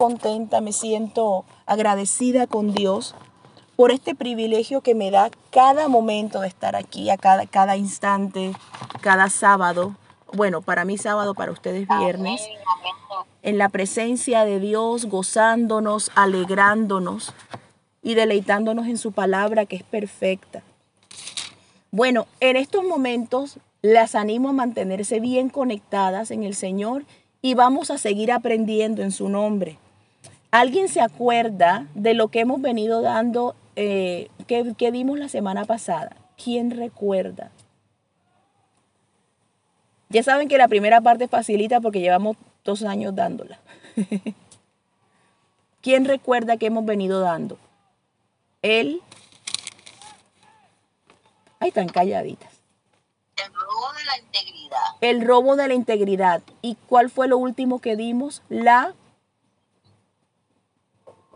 contenta, me siento agradecida con Dios por este privilegio que me da cada momento de estar aquí, a cada, cada instante, cada sábado. Bueno, para mí sábado, para ustedes viernes. En la presencia de Dios, gozándonos, alegrándonos y deleitándonos en su palabra que es perfecta. Bueno, en estos momentos las animo a mantenerse bien conectadas en el Señor y vamos a seguir aprendiendo en su nombre. ¿Alguien se acuerda de lo que hemos venido dando, eh, que, dimos la semana pasada? ¿Quién recuerda? Ya saben que la primera parte facilita porque llevamos dos años dándola. ¿Quién recuerda que hemos venido dando? Él. Ahí están calladitas. El robo de la integridad. El robo de la integridad. ¿Y cuál fue lo último que dimos? La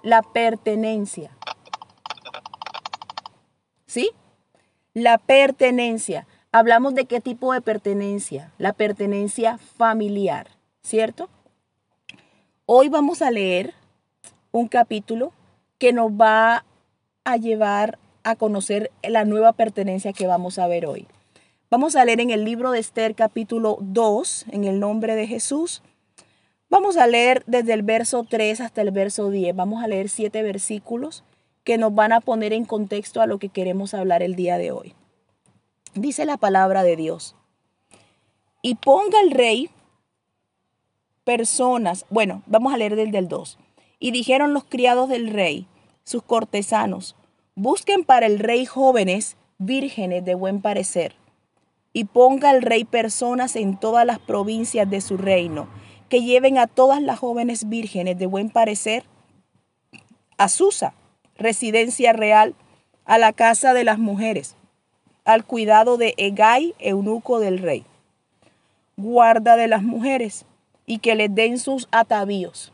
la pertenencia. ¿Sí? La pertenencia. Hablamos de qué tipo de pertenencia. La pertenencia familiar, ¿cierto? Hoy vamos a leer un capítulo que nos va a llevar a conocer la nueva pertenencia que vamos a ver hoy. Vamos a leer en el libro de Esther capítulo 2, en el nombre de Jesús, Vamos a leer desde el verso 3 hasta el verso 10. Vamos a leer siete versículos que nos van a poner en contexto a lo que queremos hablar el día de hoy. Dice la palabra de Dios. Y ponga el rey personas. Bueno, vamos a leer desde el 2. Y dijeron los criados del rey, sus cortesanos, busquen para el rey jóvenes vírgenes de buen parecer. Y ponga el rey personas en todas las provincias de su reino que lleven a todas las jóvenes vírgenes de buen parecer a Susa, residencia real, a la casa de las mujeres, al cuidado de Egay, eunuco del rey, guarda de las mujeres, y que les den sus atavíos.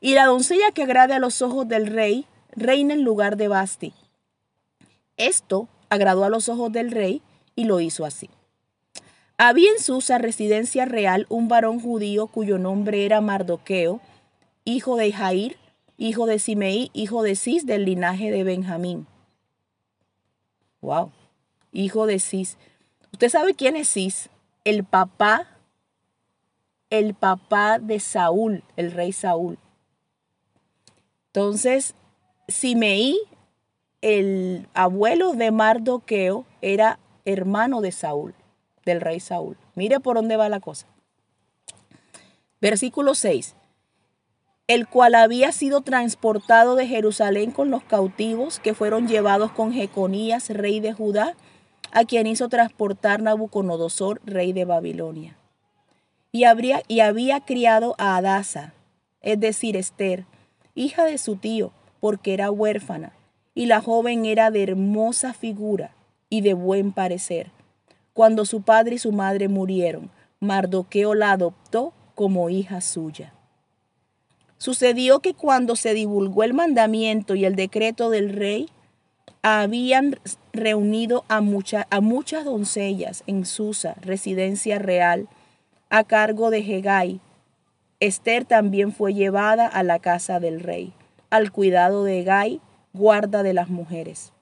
Y la doncella que agrade a los ojos del rey, reina en lugar de Basti. Esto agradó a los ojos del rey y lo hizo así. Había en Susa residencia real un varón judío cuyo nombre era Mardoqueo, hijo de Jair, hijo de Simeí, hijo de Cis del linaje de Benjamín. Wow, hijo de Cis. ¿Usted sabe quién es Cis? El papá, el papá de Saúl, el rey Saúl. Entonces, Simeí, el abuelo de Mardoqueo, era hermano de Saúl del rey Saúl. Mire por dónde va la cosa. Versículo 6. El cual había sido transportado de Jerusalén con los cautivos que fueron llevados con Jeconías, rey de Judá, a quien hizo transportar Nabucodonosor, rey de Babilonia. Y, habría, y había criado a Adasa, es decir, Esther, hija de su tío, porque era huérfana, y la joven era de hermosa figura y de buen parecer cuando su padre y su madre murieron, Mardoqueo la adoptó como hija suya. Sucedió que cuando se divulgó el mandamiento y el decreto del rey, habían reunido a, a muchas doncellas en Susa, residencia real, a cargo de Hegai. Esther también fue llevada a la casa del rey, al cuidado de Hegai, guarda de las mujeres.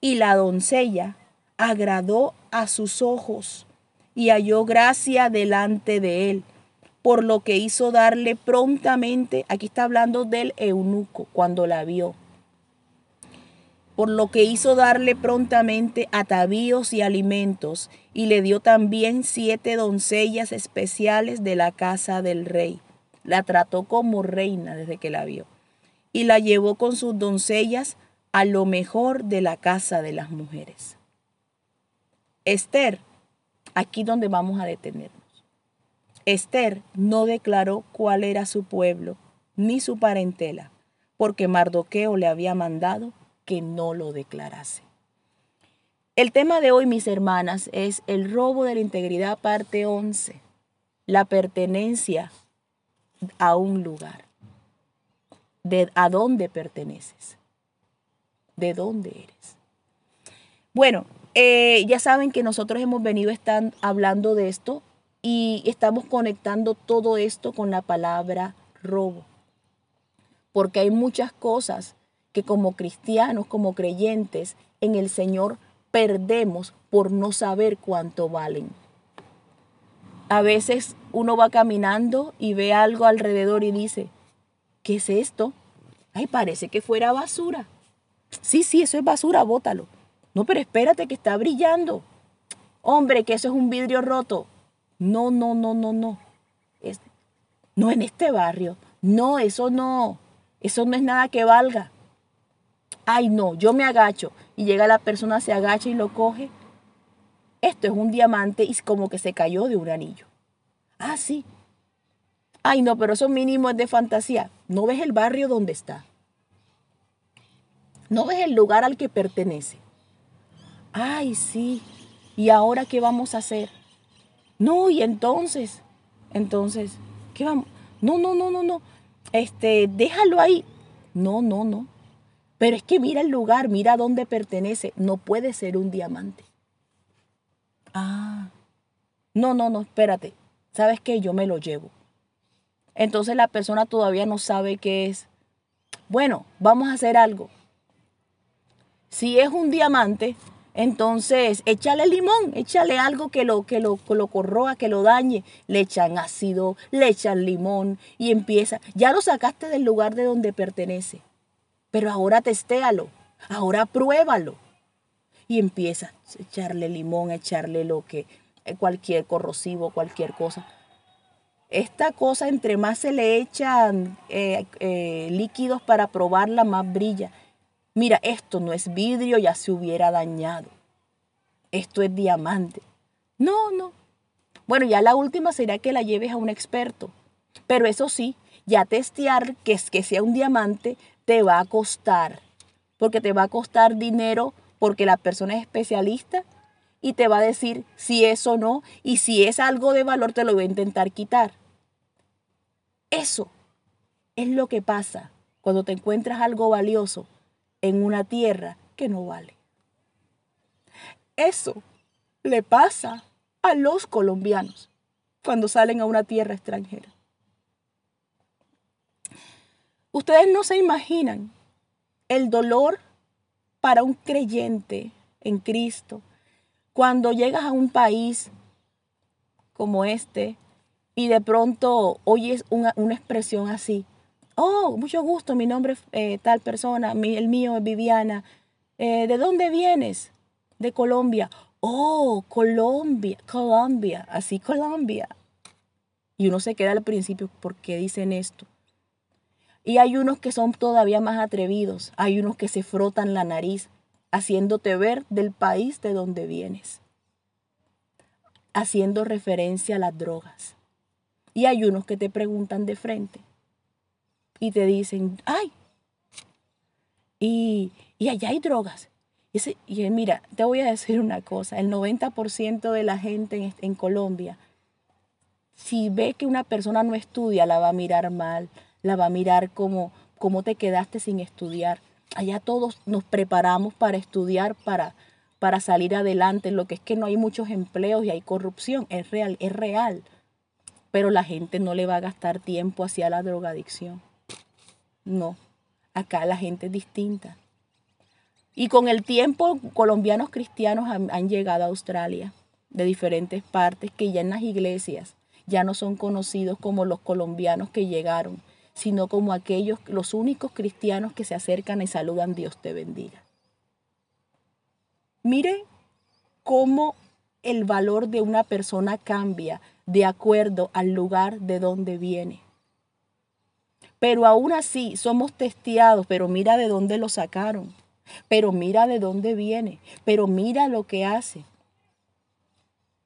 Y la doncella agradó a sus ojos y halló gracia delante de él, por lo que hizo darle prontamente, aquí está hablando del eunuco, cuando la vio, por lo que hizo darle prontamente atavíos y alimentos, y le dio también siete doncellas especiales de la casa del rey. La trató como reina desde que la vio, y la llevó con sus doncellas a lo mejor de la casa de las mujeres. Esther, aquí donde vamos a detenernos. Esther no declaró cuál era su pueblo ni su parentela, porque Mardoqueo le había mandado que no lo declarase. El tema de hoy, mis hermanas, es el robo de la integridad, parte 11, la pertenencia a un lugar. De a dónde perteneces, de dónde eres. Bueno, eh, ya saben que nosotros hemos venido hablando de esto y estamos conectando todo esto con la palabra robo. Porque hay muchas cosas que como cristianos, como creyentes en el Señor, perdemos por no saber cuánto valen. A veces uno va caminando y ve algo alrededor y dice, ¿qué es esto? Ay, parece que fuera basura. Sí, sí, eso es basura, bótalo. No, pero espérate que está brillando. Hombre, que eso es un vidrio roto. No, no, no, no, no. No en este barrio. No, eso no. Eso no es nada que valga. Ay, no, yo me agacho. Y llega la persona, se agacha y lo coge. Esto es un diamante y como que se cayó de un anillo. Ah, sí. Ay, no, pero eso mínimo es de fantasía. No ves el barrio donde está. No ves el lugar al que pertenece. Ay, sí. ¿Y ahora qué vamos a hacer? No, y entonces, entonces, ¿qué vamos? No, no, no, no, no. Este, déjalo ahí. No, no, no. Pero es que mira el lugar, mira dónde pertenece. No puede ser un diamante. Ah. No, no, no, espérate. ¿Sabes qué? Yo me lo llevo. Entonces la persona todavía no sabe qué es. Bueno, vamos a hacer algo. Si es un diamante, entonces échale limón, échale algo que lo, que lo, corroa, que lo dañe. Le echan ácido, le echan limón y empieza. Ya lo sacaste del lugar de donde pertenece. Pero ahora testéalo, ahora pruébalo. Y empieza a echarle limón, echarle lo que, eh, cualquier corrosivo, cualquier cosa. Esta cosa, entre más se le echan eh, eh, líquidos para probarla, más brilla. Mira, esto no es vidrio, ya se hubiera dañado. Esto es diamante. No, no. Bueno, ya la última sería que la lleves a un experto. Pero eso sí, ya testear que, que sea un diamante te va a costar. Porque te va a costar dinero porque la persona es especialista y te va a decir si es o no. Y si es algo de valor, te lo voy a intentar quitar. Eso es lo que pasa cuando te encuentras algo valioso en una tierra que no vale. Eso le pasa a los colombianos cuando salen a una tierra extranjera. Ustedes no se imaginan el dolor para un creyente en Cristo cuando llegas a un país como este y de pronto oyes una, una expresión así oh, mucho gusto, mi nombre es eh, tal persona, el mío es Viviana. Eh, ¿De dónde vienes? De Colombia. Oh, Colombia, Colombia, así Colombia. Y uno se queda al principio, ¿por qué dicen esto? Y hay unos que son todavía más atrevidos, hay unos que se frotan la nariz, haciéndote ver del país de donde vienes, haciendo referencia a las drogas. Y hay unos que te preguntan de frente, y te dicen, ay, y, allá hay drogas. Y, y, mira, te voy a decir una cosa, el 90% de la gente en, en Colombia, si ve que una persona no estudia, la va a mirar mal, la va a mirar como, como te quedaste sin estudiar. Allá todos nos preparamos para estudiar, para, para salir adelante. Lo que es que no hay muchos empleos y hay corrupción, es real, es real. Pero la gente no le va a gastar tiempo hacia la drogadicción. No, acá la gente es distinta. Y con el tiempo, colombianos cristianos han, llegado a Australia de diferentes partes que ya en las iglesias ya no son conocidos como los colombianos que llegaron, sino como aquellos, los únicos cristianos que se acercan y saludan Dios te bendiga. Miren cómo el valor de una persona cambia de acuerdo al lugar de donde viene. Pero aún así somos testeados, pero mira de dónde lo sacaron, pero mira de dónde viene, pero mira lo que hace.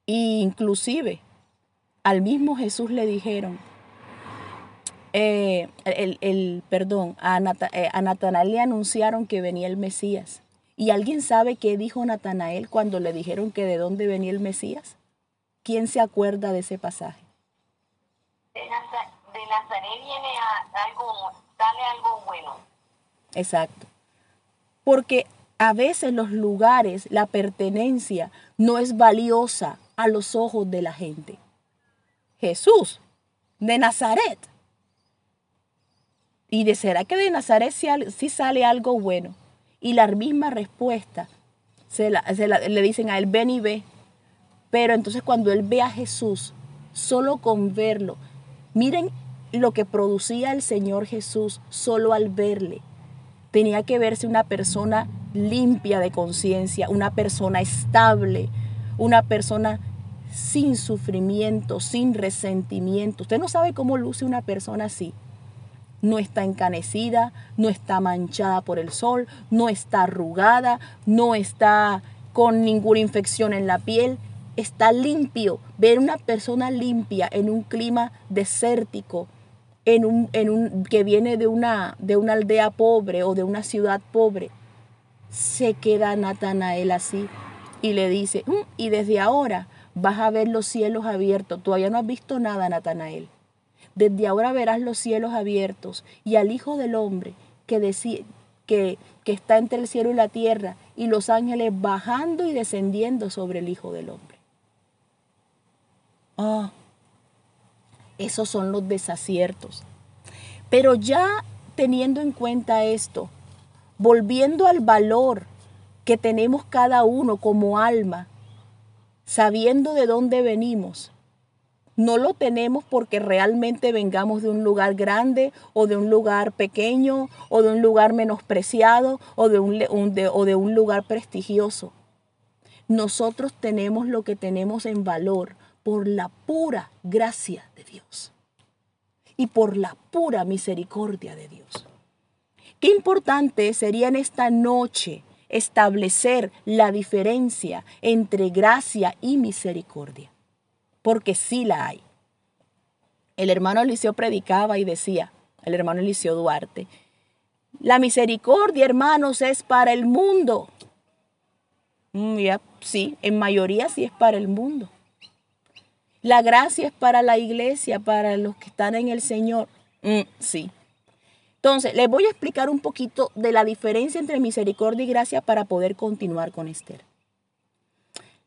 Y inclusive al mismo Jesús le dijeron, eh, el, perdón, a, eh, a Natanael le anunciaron que venía el Mesías. ¿Y alguien sabe qué dijo Natanael cuando le dijeron que de dónde venía el Mesías? ¿Quién se acuerda de ese pasaje? de viene algo, sale algo bueno. Exacto. Porque a veces los lugares, la pertenencia no es valiosa a los ojos de la gente. Jesús de Nazaret ¿Y de será que de Nazaret sí, sale algo bueno? Y la misma respuesta se, le dicen a él, ven y ve. Pero entonces cuando él ve a Jesús, solo con verlo, miren lo que producía el Señor Jesús solo al verle. Tenía que verse una persona limpia de conciencia, una persona estable, una persona sin sufrimiento, sin resentimiento. Usted no sabe cómo luce una persona así. No está encanecida, no está manchada por el sol, no está arrugada, no está con ninguna infección en la piel, está limpio. Ver una persona limpia en un clima desértico, en un, en un, que viene de una, de una aldea pobre o de una ciudad pobre, se queda Natanael así y le dice, mm, y desde ahora vas a ver los cielos abiertos. Todavía no has visto nada, Natanael. Desde ahora verás los cielos abiertos y al Hijo del Hombre que, que, que está entre el cielo y la tierra y los ángeles bajando y descendiendo sobre el Hijo del Hombre. Ah, esos son los desaciertos. Pero ya teniendo en cuenta esto, volviendo al valor que tenemos cada uno como alma, sabiendo de dónde venimos, no lo tenemos porque realmente vengamos de un lugar grande o de un lugar pequeño o de un lugar menospreciado o de un, o de un lugar prestigioso. Nosotros tenemos lo que tenemos en valor por la pura gracia de Dios y por la pura misericordia de Dios. Qué importante sería en esta noche establecer la diferencia entre gracia y misericordia, porque sí la hay. El hermano Eliseo predicaba y decía, el hermano Eliseo Duarte, la misericordia, hermanos, es para el mundo. Mm, sí, en mayoría sí es para el mundo. La gracia es para la iglesia, para los que están en el Señor. Mm, sí. Entonces, les voy a explicar un poquito de la diferencia entre misericordia y gracia para poder continuar con Esther.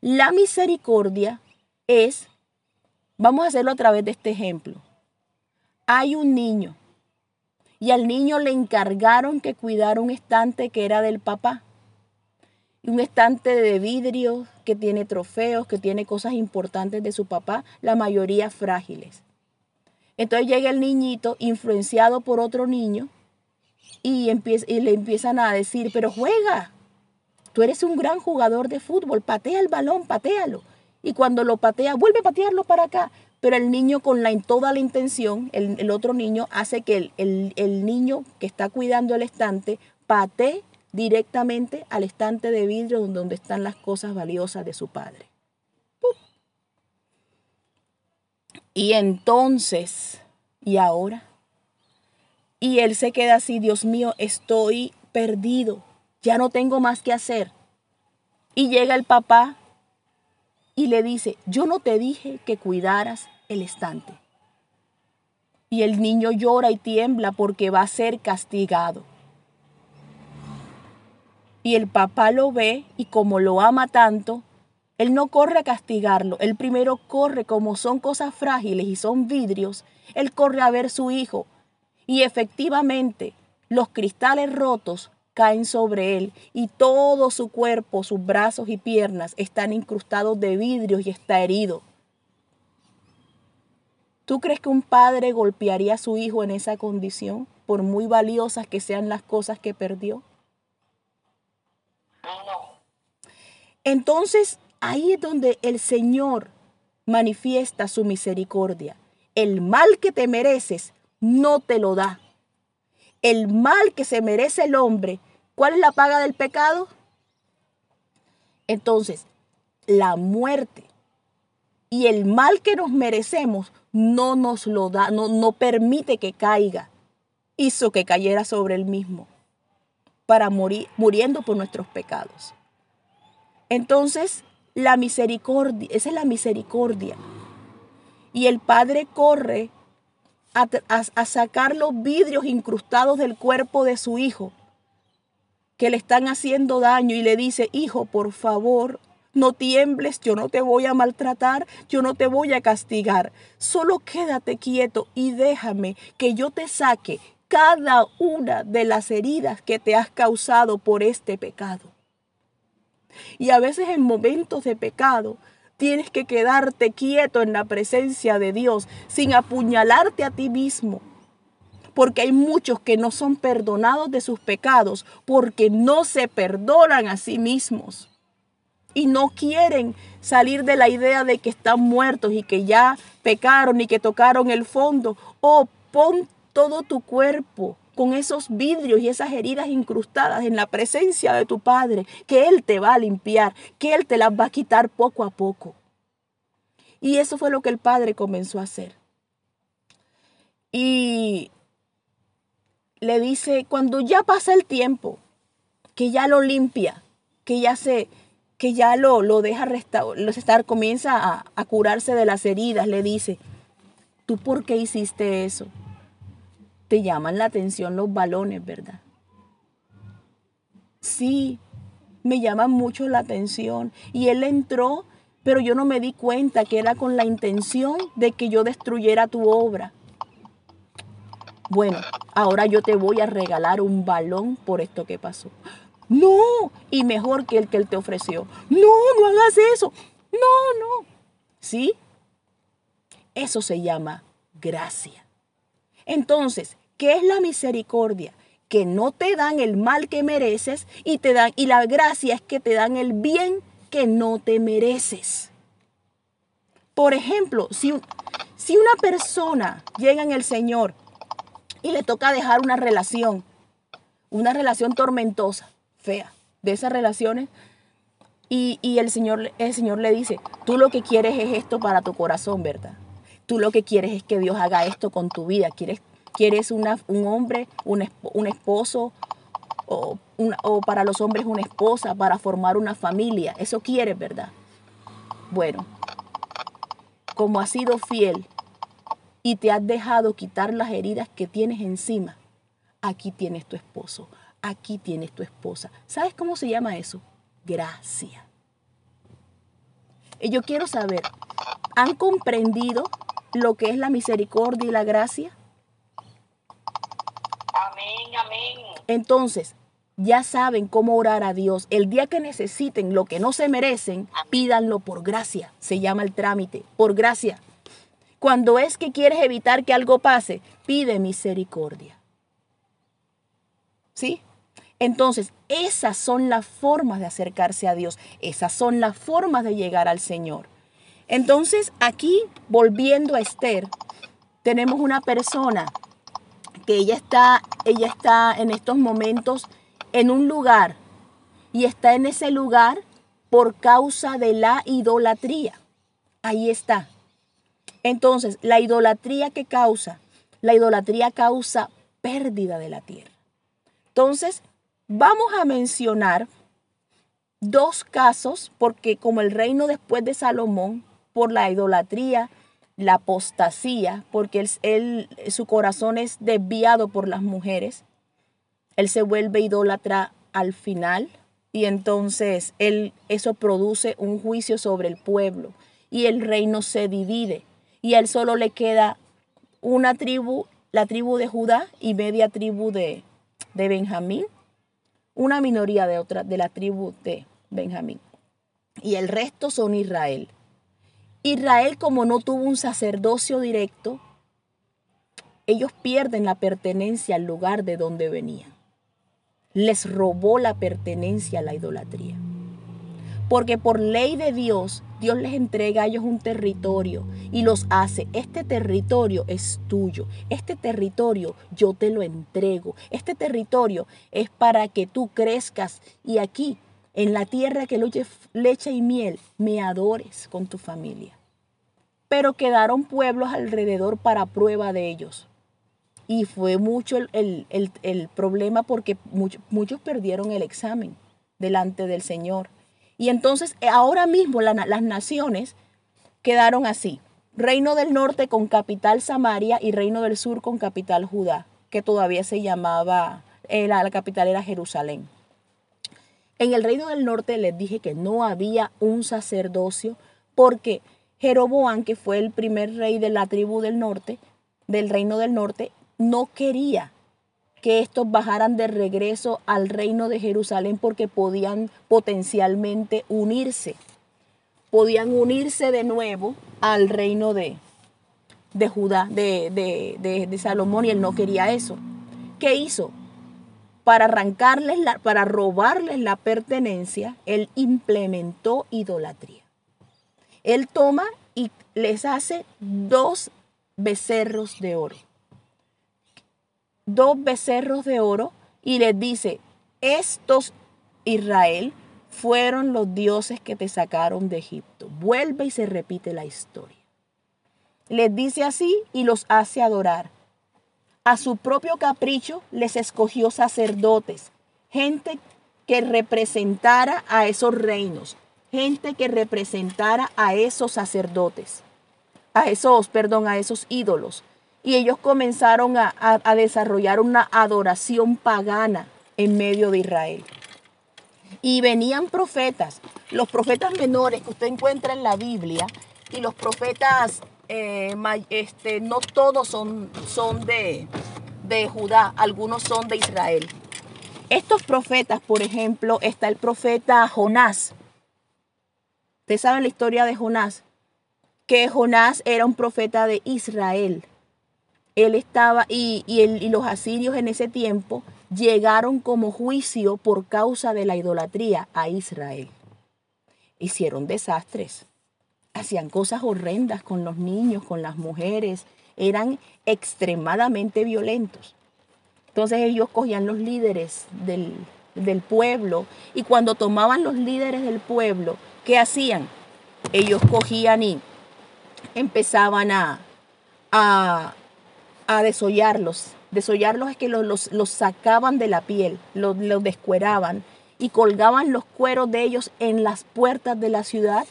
La misericordia es, vamos a hacerlo a través de este ejemplo. Hay un niño y al niño le encargaron que cuidara un estante que era del papá un estante de vidrio que tiene trofeos, que tiene cosas importantes de su papá, la mayoría frágiles. Entonces llega el niñito influenciado por otro niño y, y le empiezan a decir, pero juega, tú eres un gran jugador de fútbol, patea el balón, patealo. Y cuando lo patea, vuelve a patearlo para acá. Pero el niño con la, toda la intención, el, otro niño, hace que el, el niño que está cuidando el estante patee directamente al estante de vidrio donde están las cosas valiosas de su padre. Y entonces, ¿y ahora? Y él se queda así, Dios mío, estoy perdido, ya no tengo más que hacer. Y llega el papá y le dice, yo no te dije que cuidaras el estante. Y el niño llora y tiembla porque va a ser castigado. Y el papá lo ve y como lo ama tanto, él no corre a castigarlo, él primero corre como son cosas frágiles y son vidrios, él corre a ver su hijo. Y efectivamente, los cristales rotos caen sobre él y todo su cuerpo, sus brazos y piernas están incrustados de vidrios y está herido. ¿Tú crees que un padre golpearía a su hijo en esa condición, por muy valiosas que sean las cosas que perdió? Entonces, ahí es donde el Señor manifiesta su misericordia. El mal que te mereces no te lo da. El mal que se merece el hombre, ¿cuál es la paga del pecado? Entonces, la muerte y el mal que nos merecemos no nos lo da, no, no permite que caiga. Hizo que cayera sobre él mismo para morir, muriendo por nuestros pecados. Entonces, la misericordia, esa es la misericordia. Y el Padre corre a, a, sacar los vidrios incrustados del cuerpo de su hijo, que le están haciendo daño, y le dice, hijo, por favor, no tiembles, yo no te voy a maltratar, yo no te voy a castigar. Solo quédate quieto y déjame que yo te saque cada una de las heridas que te has causado por este pecado. Y a veces en momentos de pecado tienes que quedarte quieto en la presencia de Dios sin apuñalarte a ti mismo. Porque hay muchos que no son perdonados de sus pecados porque no se perdonan a sí mismos. Y no quieren salir de la idea de que están muertos y que ya pecaron y que tocaron el fondo. Oh, pon todo tu cuerpo con esos vidrios y esas heridas incrustadas en la presencia de tu Padre, que Él te va a limpiar, que Él te las va a quitar poco a poco. Y eso fue lo que el Padre comenzó a hacer. Y le dice, cuando ya pasa el tiempo, que ya lo limpia, que ya se, que ya lo, lo deja estar, comienza a curarse de las heridas, le dice, ¿tú por qué hiciste eso? Te llaman la atención los balones, ¿verdad? Sí, me llaman mucho la atención. Y él entró, pero yo no me di cuenta que era con la intención de que yo destruyera tu obra. Bueno, ahora yo te voy a regalar un balón por esto que pasó. No, y mejor que el que él te ofreció. No, no hagas eso. No, no. ¿Sí? Eso se llama gracia. Entonces, ¿qué es la misericordia? Que no te dan el mal que mereces y te dan y la gracia es que te dan el bien que no te mereces. Por ejemplo, si, si una persona llega en el Señor y le toca dejar una relación, una relación tormentosa, fea, de esas relaciones, y, y, el, Señor, el Señor le dice, tú lo que quieres es esto para tu corazón, ¿verdad? Tú lo que quieres es que Dios haga esto con tu vida. Quieres, quieres una, un hombre, un, esposo, o, o para los hombres una esposa, para formar una familia. Eso quieres, ¿verdad? Bueno, como has sido fiel y te has dejado quitar las heridas que tienes encima, aquí tienes tu esposo, aquí tienes tu esposa. ¿Sabes cómo se llama eso? Gracia. Y yo quiero saber, ¿han comprendido lo que es la misericordia y la gracia? Amén, amén. Entonces, ya saben cómo orar a Dios. El día que necesiten lo que no se merecen, pídanlo por gracia. Se llama el trámite, por gracia. Cuando es que quieres evitar que algo pase, pide misericordia. ¿Sí? Entonces, esas son las formas de acercarse a Dios. Esas son las formas de llegar al Señor. Entonces, aquí, volviendo a Esther, tenemos una persona que ella está, ella está en estos momentos en un lugar y está en ese lugar por causa de la idolatría. Ahí está. Entonces, la idolatría que causa, la idolatría causa pérdida de la tierra. Entonces, vamos a mencionar dos casos, porque como el reino después de Salomón por la idolatría, la apostasía, porque él, su corazón es desviado por las mujeres. Él se vuelve idólatra al final y entonces él, eso produce un juicio sobre el pueblo y el reino se divide y él solo le queda una tribu, la tribu de Judá y media tribu de, de Benjamín, una minoría de otra de la tribu de Benjamín y el resto son Israel. Israel, como no tuvo un sacerdocio directo, ellos pierden la pertenencia al lugar de donde venían. Les robó la pertenencia a la idolatría. Porque por ley de Dios, Dios les entrega a ellos un territorio y los hace, este territorio es tuyo, este territorio yo te lo entrego, este territorio es para que tú crezcas y aquí en la tierra que luche leche y miel, me adores con tu familia. Pero quedaron pueblos alrededor para prueba de ellos. Y fue mucho el, problema porque muchos perdieron el examen delante del Señor. Y entonces eh, ahora mismo las naciones quedaron así. Reino del norte con capital Samaria y reino del sur con capital Judá, que todavía se llamaba, eh, la capital era Jerusalén. En el reino del norte les dije que no había un sacerdocio porque Jeroboam, que fue el primer rey de la tribu del norte, del reino del norte, no quería que estos bajaran de regreso al reino de Jerusalén porque podían potencialmente unirse. Podían unirse de nuevo al reino de, de Judá, de, de, de, Salomón, y él no quería eso. ¿Qué hizo? Para arrancarles, la, para robarles la pertenencia, él implementó idolatría. Él toma y les hace dos becerros de oro dos becerros de oro y les dice, estos Israel fueron los dioses que te sacaron de Egipto. Vuelve y se repite la historia. Les dice así y los hace adorar. A su propio capricho les escogió sacerdotes, gente que representara a esos reinos, gente que representara a esos sacerdotes, a esos, perdón, a esos ídolos y ellos comenzaron a, desarrollar una adoración pagana en medio de Israel. Y venían profetas, los profetas menores que usted encuentra en la Biblia y los profetas, eh, este, no todos son, son de, de Judá, algunos son de Israel. Estos profetas, por ejemplo, está el profeta Jonás. Ustedes saben la historia de Jonás, que Jonás era un profeta de Israel él estaba, y, y, los asirios en ese tiempo llegaron como juicio por causa de la idolatría a Israel. Hicieron desastres, hacían cosas horrendas con los niños, con las mujeres, eran extremadamente violentos. Entonces ellos cogían los líderes del, del pueblo y cuando tomaban los líderes del pueblo, ¿qué hacían? Ellos cogían y empezaban a, a, a desollarlos. Desollarlos es que los, los, sacaban de la piel, los, los descueraban y colgaban los cueros de ellos en las puertas de la ciudad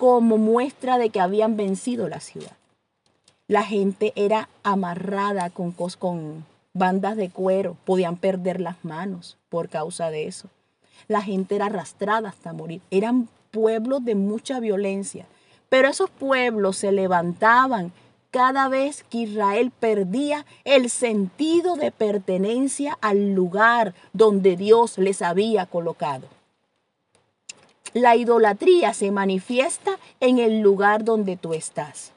como muestra de que habían vencido la ciudad. La gente era amarrada con, con bandas de cuero, podían perder las manos por causa de eso. La gente era arrastrada hasta morir. Eran pueblos de mucha violencia, pero esos pueblos se levantaban cada vez que Israel perdía el sentido de pertenencia al lugar donde Dios les había colocado. La idolatría se manifiesta en el lugar donde tú estás.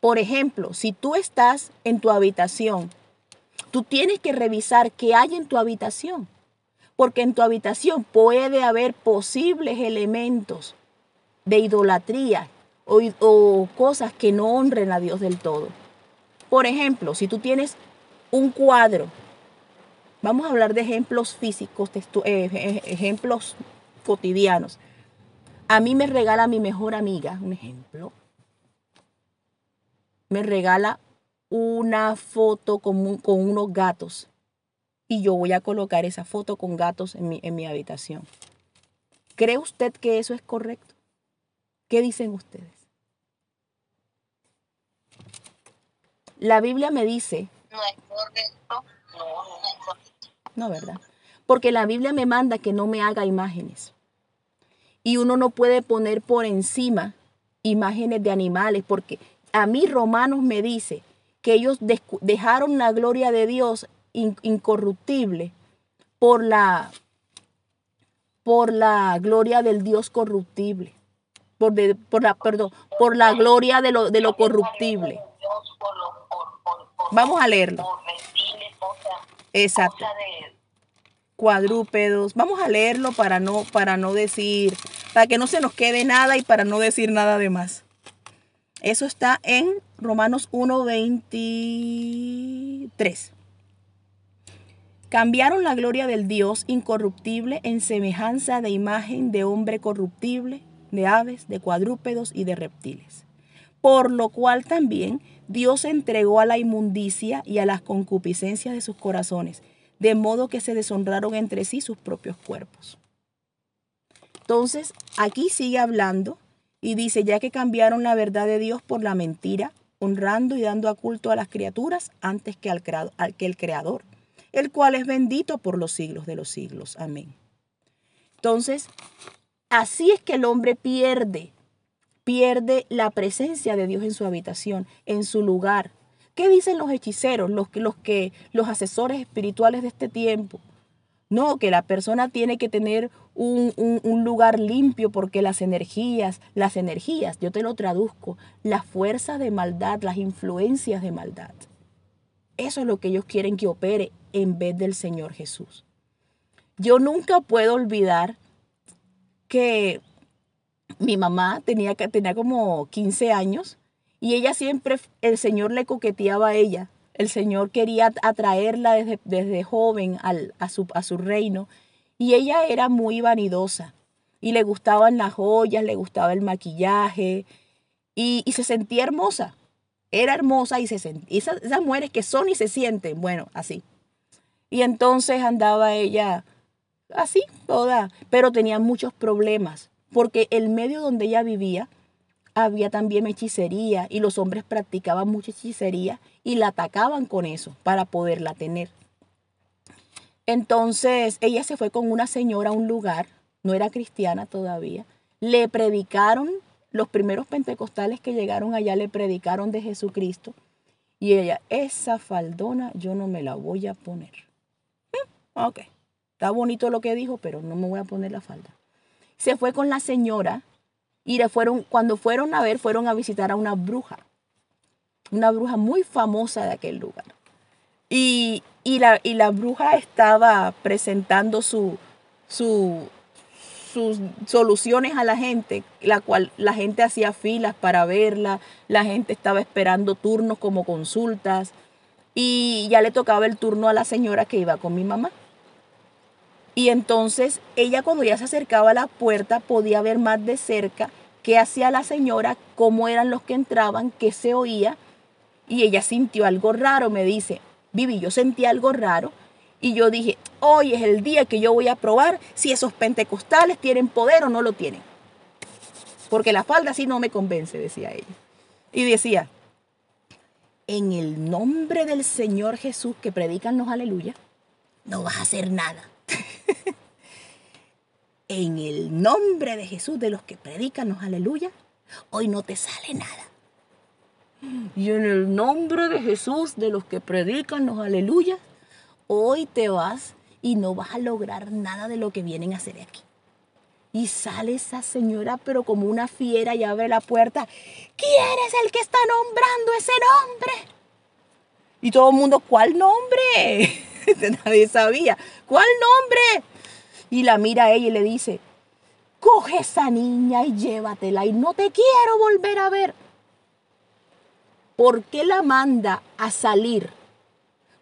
Por ejemplo, si tú estás en tu habitación, tú tienes que revisar qué hay en tu habitación, porque en tu habitación puede haber posibles elementos de idolatría o, cosas que no honren a Dios del todo. Por ejemplo, si tú tienes un cuadro, vamos a hablar de ejemplos físicos, eh, ejemplos cotidianos. A mí me regala mi mejor amiga, un ejemplo, me regala una foto con, con, unos gatos y yo voy a colocar esa foto con gatos en mi, en mi habitación. ¿Cree usted que eso es correcto? ¿Qué dicen ustedes? La Biblia me dice... No es correcto. No, ¿verdad? Porque la Biblia me manda que no me haga imágenes. Y uno no puede poner por encima imágenes de animales, porque a mí Romanos me dice que ellos dejaron la gloria de Dios incorruptible por la, por la gloria del Dios corruptible, por, por la, perdón, por la gloria de lo, de lo corruptible. Vamos a leerlo. Exacto. Cuadrúpedos. Vamos a leerlo para no, para no decir, para que no se nos quede nada y para no decir nada de más. Eso está en Romanos 1.23. Cambiaron la gloria del Dios incorruptible en semejanza de imagen de hombre corruptible, de aves, de cuadrúpedos y de reptiles. Por lo cual también Dios entregó a la inmundicia y a las concupiscencias de sus corazones, de modo que se deshonraron entre sí sus propios cuerpos. Entonces, aquí sigue hablando y dice, ya que cambiaron la verdad de Dios por la mentira, honrando y dando a culto a las criaturas antes que al, al que el Creador, el cual es bendito por los siglos de los siglos. Amén. Entonces, así es que el hombre pierde pierde la presencia de Dios en su habitación, en su lugar. ¿Qué dicen los hechiceros, los, los, que, los asesores espirituales de este tiempo? No, que la persona tiene que tener un, un- un lugar limpio porque las energías, las energías, yo te lo traduzco, las fuerzas de maldad, las influencias de maldad. Eso es lo que ellos quieren que opere en vez del Señor Jesús. Yo nunca puedo olvidar que mi mamá tenía, tenía como 15 años y ella siempre, el Señor le coqueteaba a ella. El Señor quería atraerla desde, desde joven al- a, su, a su reino y ella era muy vanidosa y le gustaban las joyas, le gustaba el maquillaje y, y se sentía hermosa. Era hermosa y se sentía, esas, esas mujeres que son y se sienten, bueno, así. Y entonces andaba ella así, toda, pero tenía muchos problemas, porque el medio donde ella vivía había también hechicería y los hombres practicaban mucha hechicería y la atacaban con eso para poderla tener. Entonces ella se fue con una señora a un lugar, no era cristiana todavía, le predicaron, los primeros pentecostales que llegaron allá le predicaron de Jesucristo y ella, esa faldona yo no me la voy a poner. Mm, ok, está bonito lo que dijo, pero no me voy a poner la falda. Se fue con la señora y le fueron, cuando fueron a ver, fueron a visitar a una bruja, una bruja muy famosa de aquel lugar. Y, y la, y la bruja estaba presentando su, su, sus soluciones a la gente, la cual la gente hacía filas para verla, la gente estaba esperando turnos como consultas y ya le tocaba el turno a la señora que iba con mi mamá. Y entonces ella cuando ya se acercaba a la puerta podía ver más de cerca qué hacía la señora, cómo eran los que entraban, qué se oía. Y ella sintió algo raro, me dice, Vivi, yo sentí algo raro. Y yo dije, hoy es el día que yo voy a probar si esos pentecostales tienen poder o no lo tienen. Porque la falda sí no me convence, decía ella. Y decía, en el nombre del Señor Jesús que predican los aleluya, no vas a hacer nada. en el nombre de Jesús de los que predican los aleluya, hoy no te sale nada. Y en el nombre de Jesús de los que predican los aleluya, hoy te vas y no vas a lograr nada de lo que vienen a hacer aquí. Y sale esa señora, pero como una fiera, y abre la puerta. ¿Quién es el que está nombrando ese nombre? Y todo el mundo, ¿cuál nombre? Nadie sabía. ¿Cuál nombre? Y la mira a ella y le dice, coge esa niña y llévatela y no te quiero volver a ver. ¿Por qué la manda a salir?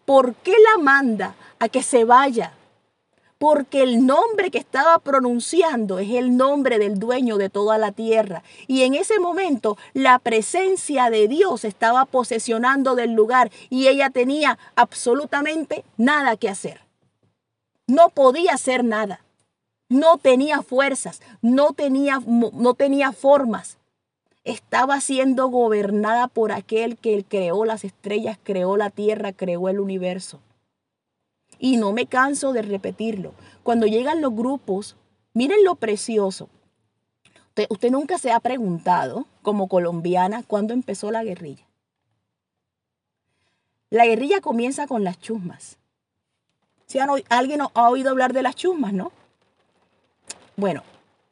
¿Por qué la manda a que se vaya? Porque el nombre que estaba pronunciando es el nombre del dueño de toda la tierra. Y en ese momento la presencia de Dios estaba posesionando del lugar y ella tenía absolutamente nada que hacer. No podía hacer nada. No tenía fuerzas, no tenía, no tenía formas estaba siendo gobernada por aquel que creó las estrellas, creó la tierra, creó el universo. Y no me canso de repetirlo. Cuando llegan los grupos, miren lo precioso. Usted, usted nunca se ha preguntado, como colombiana, cuándo empezó la guerrilla. La guerrilla comienza con las chusmas. ¿Sí han, ¿Alguien ha oído hablar de las chusmas, no? Bueno,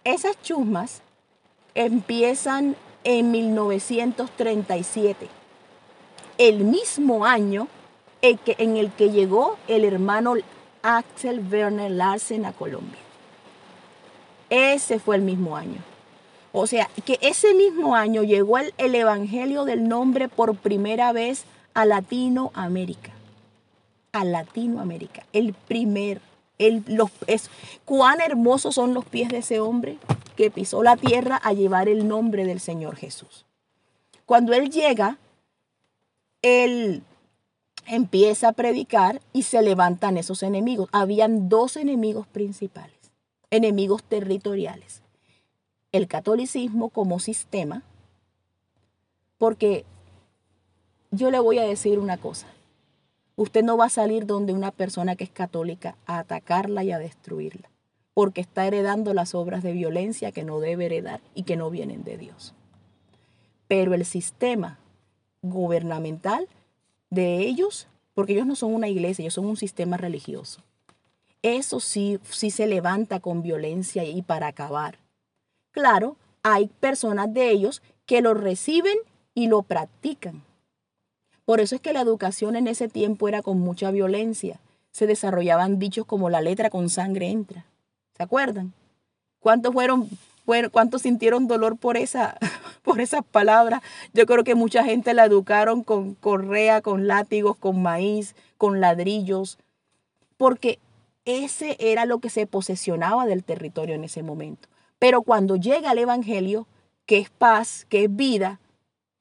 esas chusmas empiezan en 1937, el mismo año en, que, en el que llegó el hermano Axel Werner Larsen a Colombia. Ese fue el mismo año. O sea, que ese mismo año llegó el, el Evangelio del Nombre por primera vez a Latinoamérica. A Latinoamérica. El primer. El, los, es, cuán hermosos son los pies de ese hombre que pisó la tierra a llevar el nombre del Señor Jesús. Cuando Él llega, Él empieza a predicar y se levantan esos enemigos. Habían dos enemigos principales, enemigos territoriales. El catolicismo como sistema, porque yo le voy a decir una cosa. Usted no va a salir donde una persona que es católica a atacarla y a destruirla porque está heredando las obras de violencia que no debe heredar y que no vienen de Dios. Pero el sistema gubernamental de ellos, porque ellos no son una iglesia, ellos son un sistema religioso. Eso sí, sí se levanta con violencia y para acabar. Claro, hay personas de ellos que lo reciben y lo practican. Por eso es que la educación en ese tiempo era con mucha violencia. Se desarrollaban dichos como la letra con sangre entra. ¿Se acuerdan? ¿Cuántos fueron, cuántos sintieron dolor por esa, por esas palabras? Yo creo que mucha gente la educaron con correa, con látigos, con maíz, con ladrillos, porque ese era lo que se posesionaba del territorio en ese momento. Pero cuando llega el Evangelio, que es paz, que es vida,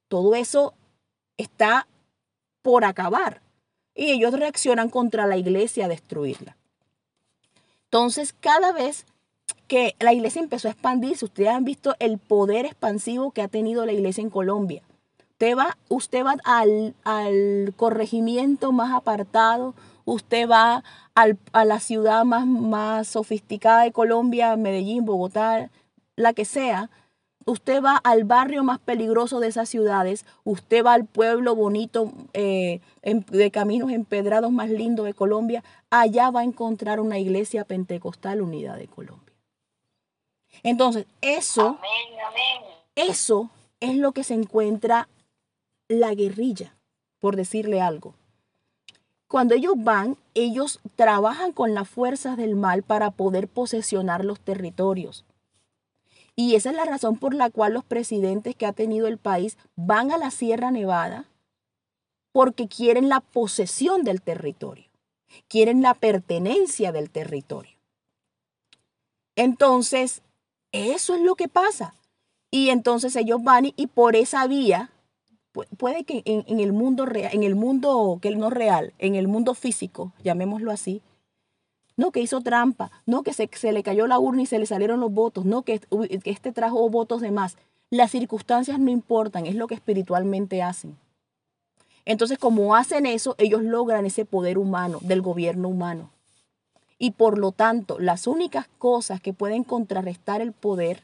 todo eso está por acabar. Y ellos reaccionan contra la iglesia a destruirla. Entonces, cada vez que la iglesia empezó a expandirse, ustedes han visto el poder expansivo que ha tenido la iglesia en Colombia. Usted va, usted va al, al corregimiento más apartado, usted va a la ciudad más, más sofisticada de Colombia, Medellín, Bogotá, la que sea, usted va al barrio más peligroso de esas ciudades, usted va al pueblo bonito eh, de caminos empedrados más lindo de Colombia, allá va a encontrar una iglesia pentecostal unida de Colombia. Entonces, eso, eso es lo que se encuentra la guerrilla, por decirle algo. Cuando ellos van, ellos trabajan con las fuerzas del mal para poder posesionar los territorios. Y esa es la razón por la cual los presidentes que ha tenido el país van a la Sierra Nevada porque quieren la posesión del territorio, quieren la pertenencia del territorio. Entonces, eso es lo que pasa. Y entonces ellos van y, por esa vía puede que en, el mundo real, en el mundo que no real, en el mundo físico, llamémoslo así, no que hizo trampa, no que se, se le cayó la urna y se le salieron los votos, no que, que este trajo votos de más. Las circunstancias no importan, es lo que espiritualmente hacen. Entonces, como hacen eso, ellos logran ese poder humano, del gobierno humano. Y por lo tanto, las únicas cosas que pueden contrarrestar el poder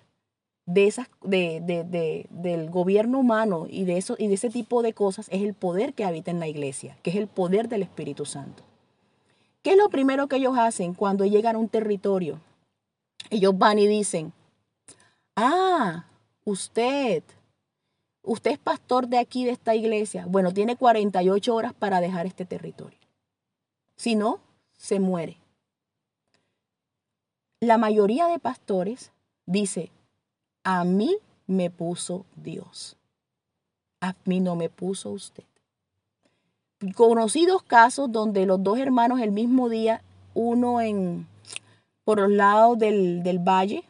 de esas, de, del gobierno humano y de, eso, y de ese tipo de cosas es el poder que habita en la iglesia, que es el poder del Espíritu Santo. ¿Qué es lo primero que ellos hacen cuando llegan a un territorio? Ellos van y dicen, ah, usted, usted es pastor de aquí, de esta iglesia. Bueno, tiene 48 horas para dejar este territorio. Si no, se muere. La mayoría de pastores dice, a mí me puso Dios. A mí no me puso usted. Conocidos casos donde los dos hermanos el mismo día, uno en por los lados del, del valle,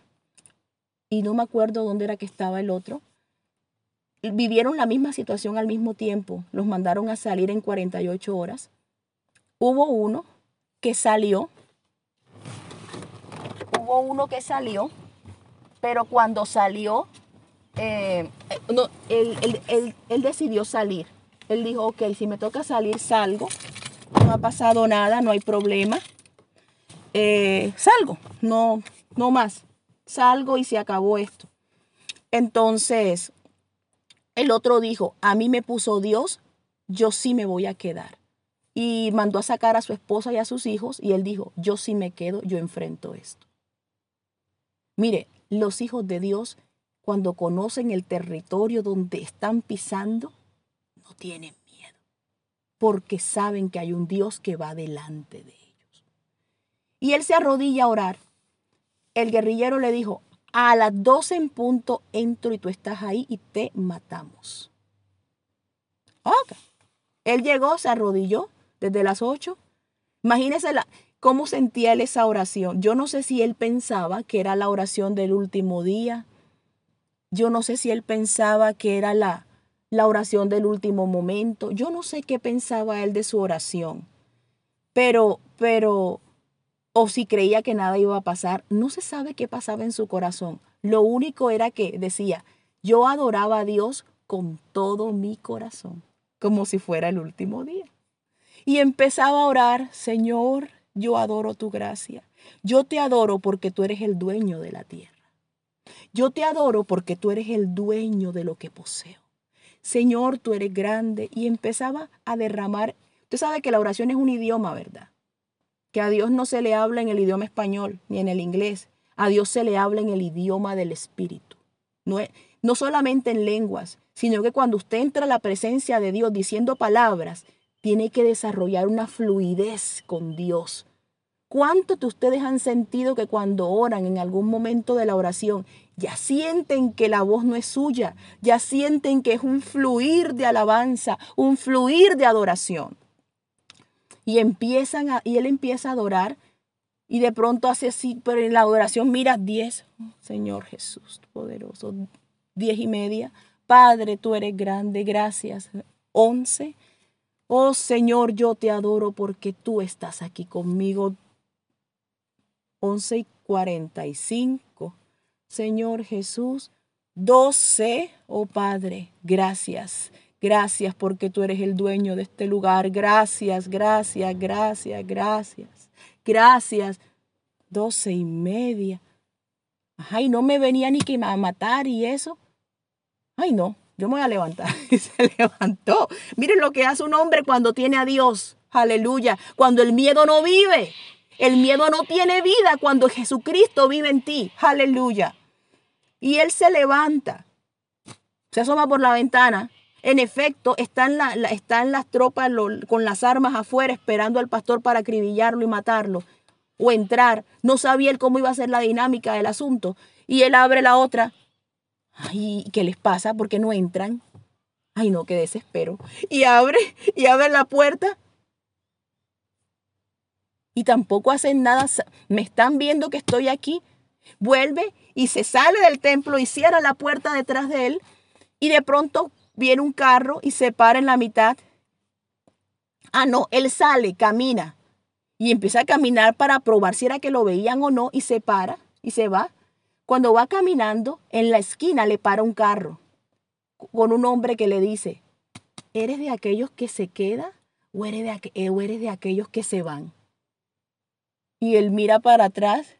y no me acuerdo dónde era que estaba el otro, vivieron la misma situación al mismo tiempo. Los mandaron a salir en 48 horas. Hubo uno que salió. Hubo uno que salió pero cuando salió, eh, no, él, decidió salir. Él dijo, ok, si me toca salir, salgo. No ha pasado nada, no hay problema. Eh, salgo, no, no más. Salgo y se acabó esto. Entonces, el otro dijo, a mí me puso Dios, yo sí me voy a quedar. Y mandó a sacar a su esposa y a sus hijos y él dijo, yo sí me quedo, yo enfrento esto. Mire, los hijos de Dios, cuando conocen el territorio donde están pisando, no tienen miedo, porque saben que hay un Dios que va delante de ellos. Y él se arrodilla a orar. El guerrillero le dijo, a las 12 en punto entro y tú estás ahí y te matamos. Ok. Él llegó, se arrodilló desde las 8. Imagínense la, ¿Cómo sentía él esa oración? Yo no sé si él pensaba que era la oración del último día. Yo no sé si él pensaba que era la, la oración del último momento. Yo no sé qué pensaba él de su oración. Pero, pero, o si creía que nada iba a pasar. No se sabe qué pasaba en su corazón. Lo único era que decía, yo adoraba a Dios con todo mi corazón, como si fuera el último día. Y empezaba a orar, Señor, yo adoro tu gracia. Yo te adoro porque tú eres el dueño de la tierra. Yo te adoro porque tú eres el dueño de lo que poseo. Señor, tú eres grande. Y empezaba a derramar. Usted sabe que la oración es un idioma, ¿verdad? Que a Dios no se le habla en el idioma español ni en el inglés. A Dios se le habla en el idioma del Espíritu. No, no solamente en lenguas, sino que cuando usted entra a la presencia de Dios diciendo palabras, tiene que desarrollar una fluidez con Dios. ¿Cuántos de ustedes han sentido que cuando oran en algún momento de la oración, ya sienten que la voz no es suya, ya sienten que es un fluir de alabanza, un fluir de adoración? Y empiezan a, y él empieza a adorar y de pronto hace así, pero en la adoración mira 10, Señor Jesús poderoso, diez y media, Padre, tú eres grande, gracias. 11. Oh Señor, yo te adoro porque tú estás aquí conmigo. 11 y 45. Señor Jesús. 12. Oh Padre, gracias. Gracias porque tú eres el dueño de este lugar. Gracias, gracias, gracias, gracias. Gracias. Doce y media. Ay, no me venía ni que a matar y eso ay no, yo me voy a levantar. Y se levantó. Miren lo que hace un hombre cuando tiene a Dios. Aleluya. Cuando el miedo no vive. El miedo no tiene vida cuando Jesucristo vive en ti. Aleluya. Y él se levanta. Se asoma por la ventana. En efecto, están, la, las tropas con las armas afuera esperando al pastor para acribillarlo y matarlo. O entrar. No sabía él cómo iba a ser la dinámica del asunto. Y él abre la otra Ay, ¿qué les pasa? ¿Por qué no entran? Ay, no, qué desespero. Y abre, y abre la puerta. Y tampoco hacen nada. Me están viendo que estoy aquí. Vuelve y se sale del templo y cierra la puerta detrás de él. Y de pronto viene un carro y se para en la mitad. Ah, no, él sale, camina. Y empieza a caminar para probar si era que lo veían o no. Y se para y se va. Cuando va caminando, en la esquina le para un carro con un hombre que le dice, ¿eres de aquellos que se quedan o eres de, o eres de aquellos que se van? Y él mira para atrás,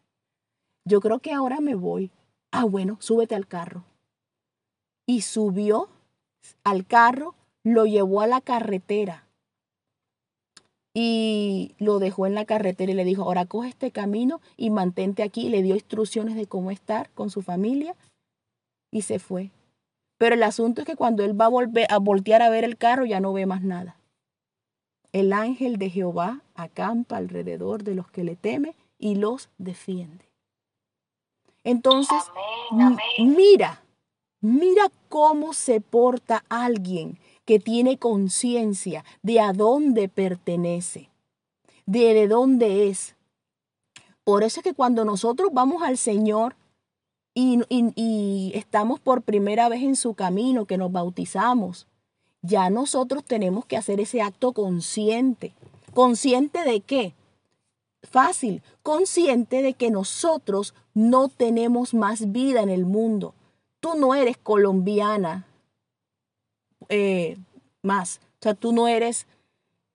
yo creo que ahora me voy. Ah, bueno, súbete al carro. Y subió al carro, lo llevó a la carretera y lo dejó en la carretera y le dijo, ahora coge este camino y mantente aquí. Le dio instrucciones de cómo estar con su familia y se fue. Pero el asunto es que cuando él va a, volver, a voltear a ver el carro ya no ve más nada. El ángel de Jehová acampa alrededor de los que le teme y los defiende. Entonces, mira, mira cómo se porta alguien que tiene conciencia de a dónde pertenece, de, de dónde es. Por eso es que cuando nosotros vamos al Señor y, y estamos por primera vez en su camino, que nos bautizamos, ya nosotros tenemos que hacer ese acto consciente. ¿Consciente de qué? Fácil, consciente de que nosotros no tenemos más vida en el mundo. Tú no eres colombiana, eh, más. O sea, tú no eres,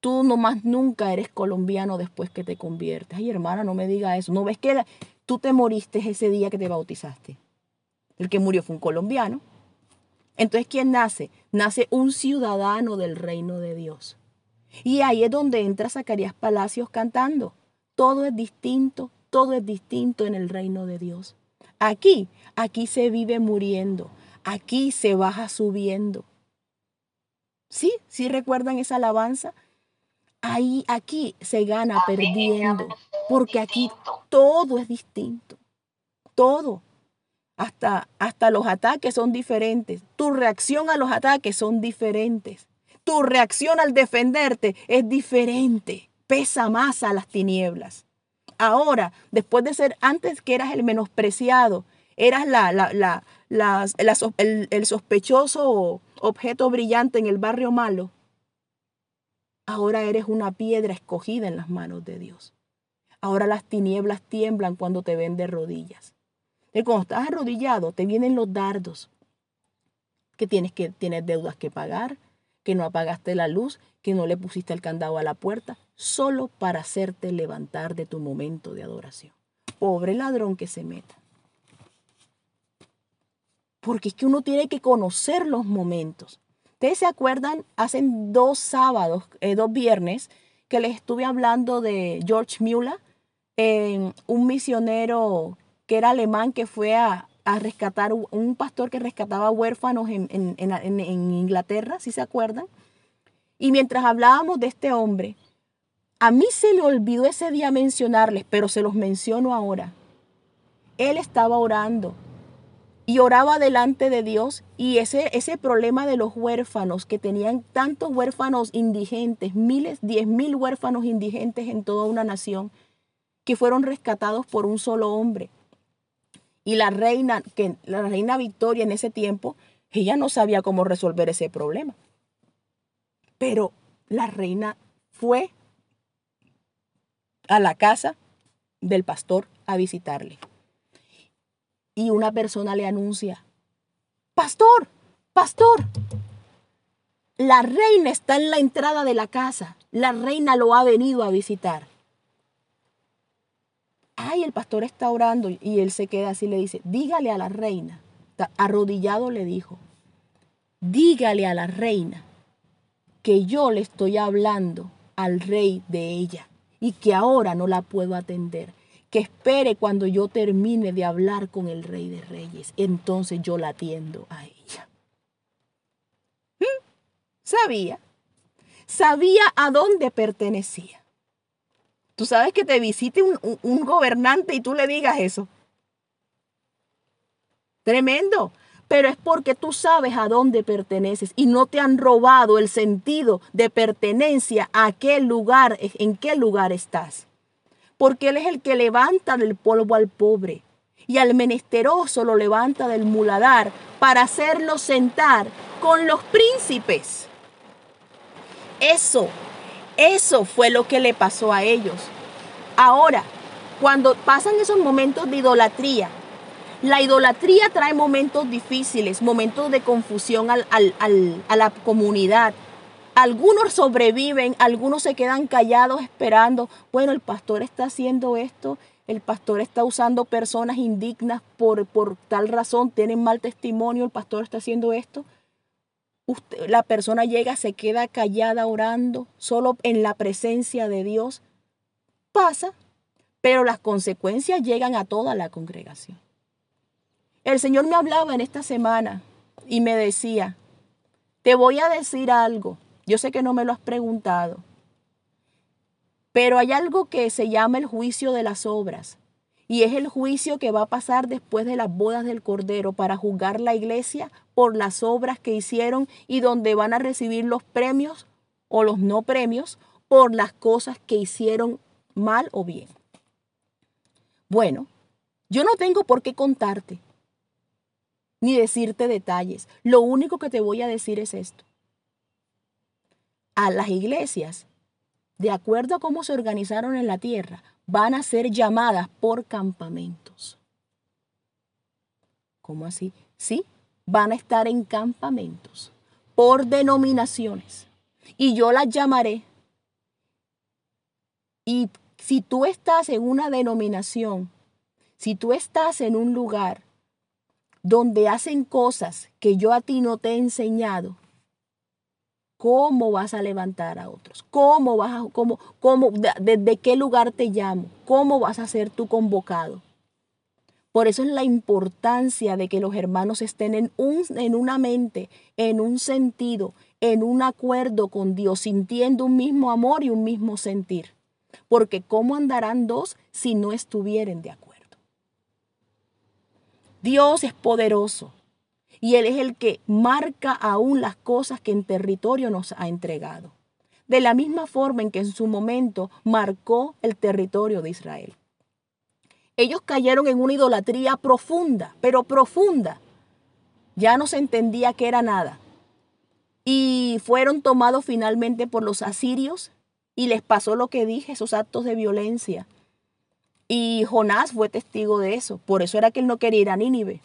tú nomás nunca eres colombiano después que te conviertes. Ay, hermana, no me diga eso. ¿No ves que tú te moriste ese día que te bautizaste? El que murió fue un colombiano. Entonces, ¿quién nace? Nace un ciudadano del reino de Dios. Y ahí es donde entra Zacarías Palacios cantando. Todo es distinto, todo es distinto en el reino de Dios. Aquí, aquí se vive muriendo, aquí se baja subiendo, Sí, sí recuerdan esa alabanza. Ahí, aquí se gana perdiendo, porque aquí todo es distinto. Todo. Hasta, hasta los ataques son diferentes. Tu reacción a los ataques son diferentes. Tu reacción al defenderte es diferente. Pesa más a las tinieblas. Ahora, después de ser, antes que eras el menospreciado, eras la, la, la, el, el sospechoso objeto brillante en el barrio malo, ahora eres una piedra escogida en las manos de Dios. Ahora las tinieblas tiemblan cuando te ven de rodillas. Y cuando estás arrodillado, te vienen los dardos. Que tienes, que tienes deudas que pagar, que no apagaste la luz, que no le pusiste el candado a la puerta, solo para hacerte levantar de tu momento de adoración. Pobre ladrón que se meta. Porque es que uno tiene que conocer los momentos. Ustedes se acuerdan, hace dos sábados, eh, dos viernes, que les estuve hablando de George Muller, eh, un misionero que era alemán que fue a, a rescatar, un pastor que rescataba huérfanos en, en, en, Inglaterra, si se acuerdan. Y mientras hablábamos de este hombre, a mí se me olvidó ese día mencionarles, pero se los menciono ahora. Él estaba orando y oraba delante de Dios y ese, ese problema de los huérfanos, que tenían tantos huérfanos indigentes, miles, diez mil huérfanos indigentes en toda una nación, que fueron rescatados por un solo hombre. Y la reina, que la reina Victoria en ese tiempo, ella no sabía cómo resolver ese problema. Pero la reina fue a la casa del pastor a visitarle y una persona le anuncia, pastor, pastor, la reina está en la entrada de la casa, la reina lo ha venido a visitar. Ay, el pastor está orando y él se queda así, le dice, dígale a la reina, arrodillado le dijo, dígale a la reina que yo le estoy hablando al rey de ella y que ahora no la puedo atender que espere cuando yo termine de hablar con el rey de reyes. Entonces yo la atiendo a ella. ¿Mm? Sabía. Sabía a dónde pertenecía. Tú sabes que te visite un, un gobernante y tú le digas eso. Tremendo. Pero es porque tú sabes a dónde perteneces y no te han robado el sentido de pertenencia a aquel lugar, en qué lugar estás porque Él es el que levanta del polvo al pobre y al menesteroso lo levanta del muladar para hacerlo sentar con los príncipes. Eso, eso fue lo que le pasó a ellos. Ahora, cuando pasan esos momentos de idolatría, la idolatría trae momentos difíciles, momentos de confusión a la comunidad, algunos sobreviven, algunos se quedan callados esperando, bueno, el pastor está haciendo esto, el pastor está usando personas indignas por, por tal razón, tienen mal testimonio, el pastor está haciendo esto. la persona llega, se queda callada orando, solo en la presencia de Dios. Pasa, pero las consecuencias llegan a toda la congregación. El Señor me hablaba en esta semana y me decía, te voy a decir algo, yo sé que no me lo has preguntado, pero hay algo que se llama el juicio de las obras. Y es el juicio que va a pasar después de las bodas del Cordero para juzgar la iglesia por las obras que hicieron y donde van a recibir los premios o los no premios por las cosas que hicieron mal o bien. Bueno, yo no tengo por qué contarte ni decirte detalles. Lo único que te voy a decir es esto a las iglesias, de acuerdo a cómo se organizaron en la tierra, van a ser llamadas por campamentos. ¿Cómo así? Sí, van a estar en campamentos por denominaciones. Y yo las llamaré. Y si tú estás en una denominación, si tú estás en un lugar donde hacen cosas que yo a ti no te he enseñado, ¿Cómo vas a levantar a otros? ¿Cómo vas a, cómo, cómo, desde qué lugar te llamo? ¿Cómo vas a ser tú convocado? Por eso es la importancia de que los hermanos estén en, un, en una mente, en un sentido, en un acuerdo con Dios, sintiendo un mismo amor y un mismo sentir. Porque ¿cómo andarán dos si no estuvieren de acuerdo? Dios es poderoso y Él es el que marca aún las cosas que en territorio nos ha entregado. De la misma forma en que en su momento marcó el territorio de Israel. Ellos cayeron en una idolatría profunda, pero profunda. Ya no se entendía que era nada. Y fueron tomados finalmente por los asirios y les pasó lo que dije, esos actos de violencia. Y Jonás fue testigo de eso. Por eso era que él no quería ir a Nínive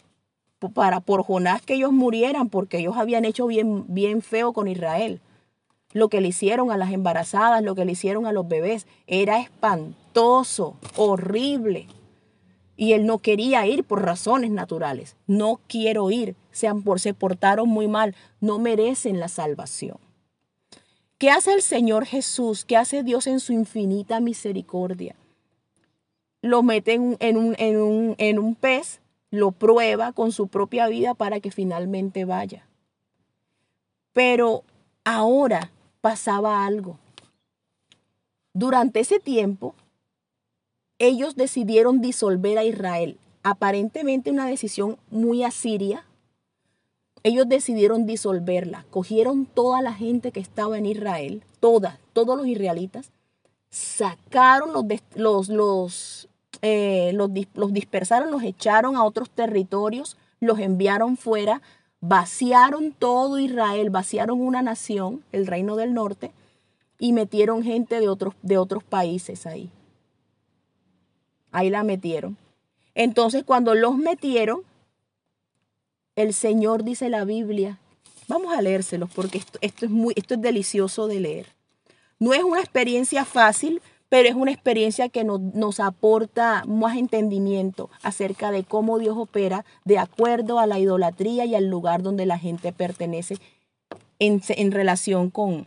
para por Jonás que ellos murieran porque ellos habían hecho bien, bien feo con Israel. Lo que le hicieron a las embarazadas, lo que le hicieron a los bebés, era espantoso, horrible. Y él no quería ir por razones naturales. No quiero ir. Se, por, se portaron muy mal. No merecen la salvación. ¿Qué hace el Señor Jesús? ¿Qué hace Dios en su infinita misericordia? Lo mete en un, en un, en un, en un pez, lo prueba con su propia vida para que finalmente vaya. Pero ahora pasaba algo. Durante ese tiempo, ellos decidieron disolver a Israel. Aparentemente una decisión muy asiria. Ellos decidieron disolverla. Cogieron toda la gente que estaba en Israel, todas, todos los israelitas, sacaron los, los, los, eh, los, los dispersaron, los echaron a otros territorios, los enviaron fuera, vaciaron todo Israel, vaciaron una nación, el reino del norte, y metieron gente de otros, de otros países ahí. Ahí la metieron. Entonces cuando los metieron, el Señor dice la Biblia, vamos a leérselos porque esto, esto, es muy, esto es delicioso de leer. No es una experiencia fácil, pero es una experiencia que nos, nos, aporta más entendimiento acerca de cómo Dios opera de acuerdo a la idolatría y al lugar donde la gente pertenece en, en relación con,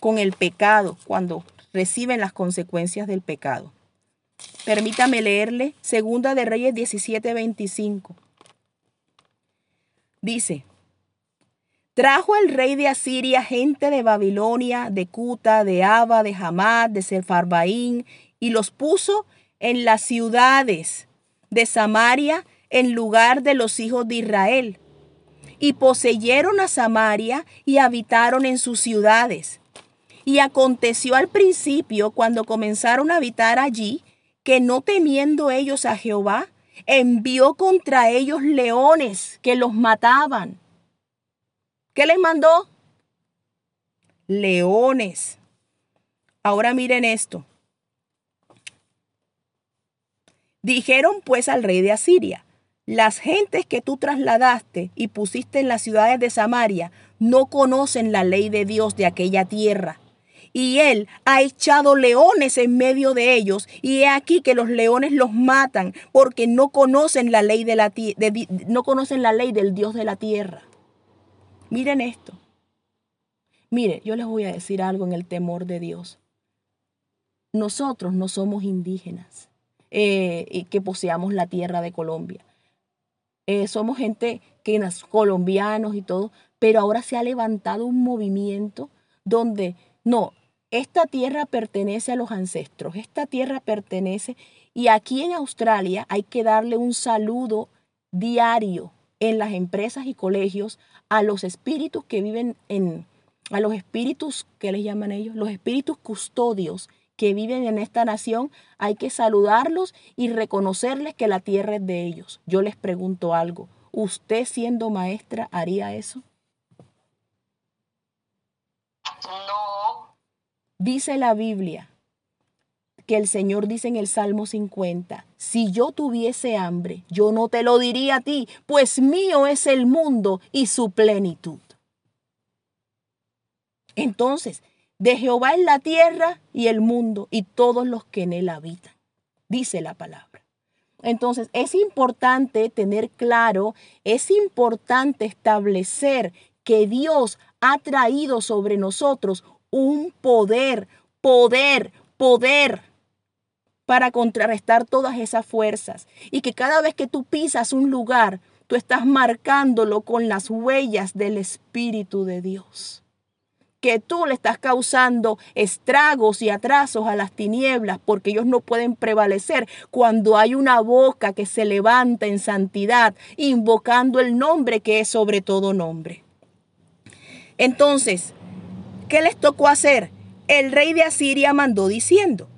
con el pecado, cuando reciben las consecuencias del pecado. Permítame leerle Segunda de Reyes 17:25. Dice, Trajo el rey de Asiria gente de Babilonia, de Cuta, de Aba, de Hamad, de Sefarbaín, y los puso en las ciudades de Samaria en lugar de los hijos de Israel. Y poseyeron a Samaria y habitaron en sus ciudades. Y aconteció al principio, cuando comenzaron a habitar allí, que no temiendo ellos a Jehová, envió contra ellos leones que los mataban. ¿Qué les mandó? Leones. Ahora miren esto. Dijeron pues al rey de Asiria, las gentes que tú trasladaste y pusiste en las ciudades de Samaria no conocen la ley de Dios de aquella tierra y él ha echado leones en medio de ellos, y he aquí que los leones los matan, porque no conocen la ley de la no conocen la ley del Dios de la tierra. Miren esto. Mire, yo les voy a decir algo en el temor de Dios. Nosotros no somos indígenas eh, y que poseamos la tierra de Colombia. Eh, somos gente que es colombianos y todo, pero ahora se ha levantado un movimiento donde no, esta tierra pertenece a los ancestros, esta tierra pertenece y aquí en Australia hay que darle un saludo diario en las empresas y colegios a los espíritus que viven en, a los espíritus, ¿qué les llaman ellos? Los espíritus custodios que viven en esta nación, hay que saludarlos y reconocerles que la tierra es de ellos. Yo les pregunto algo, ¿usted siendo maestra haría eso? No. Dice la Biblia que el Señor dice en el Salmo 50, si yo tuviese hambre, yo no te lo diría a ti, pues mío es el mundo y su plenitud. Entonces, de Jehová es la tierra y el mundo y todos los que en él habitan, dice la palabra. Entonces, es importante tener claro, es importante establecer que Dios ha traído sobre nosotros un poder, poder, poder para contrarrestar todas esas fuerzas. Y que cada vez que tú pisas un lugar, tú estás marcándolo con las huellas del Espíritu de Dios. Que tú le estás causando estragos y atrasos a las tinieblas porque ellos no pueden prevalecer cuando hay una boca que se levanta en santidad, invocando el nombre que es sobre todo nombre. Entonces, ¿qué les tocó hacer? El rey de Asiria mandó diciendo,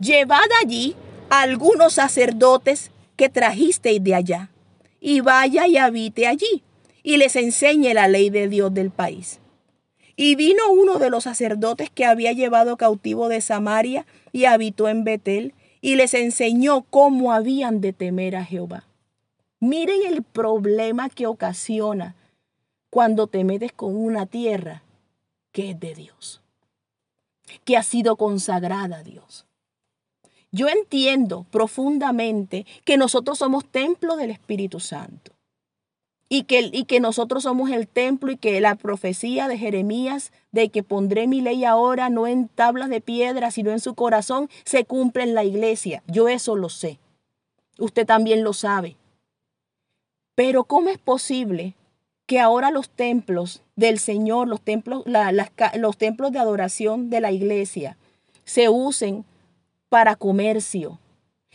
llevad allí algunos sacerdotes que trajisteis de allá, y vaya y habite allí, y les enseñe la ley de Dios del país. Y vino uno de los sacerdotes que había llevado cautivo de Samaria y habitó en Betel, y les enseñó cómo habían de temer a Jehová. Miren el problema que ocasiona cuando te metes con una tierra que es de Dios, que ha sido consagrada a Dios. Yo entiendo profundamente que nosotros somos templo del Espíritu Santo y que, y que nosotros somos el templo y que la profecía de Jeremías de que pondré mi ley ahora no en tablas de piedra, sino en su corazón, se cumple en la iglesia. Yo eso lo sé. Usted también lo sabe. Pero ¿cómo es posible que ahora los templos del Señor, los templos, los templos de adoración de la iglesia, se usen para comercio,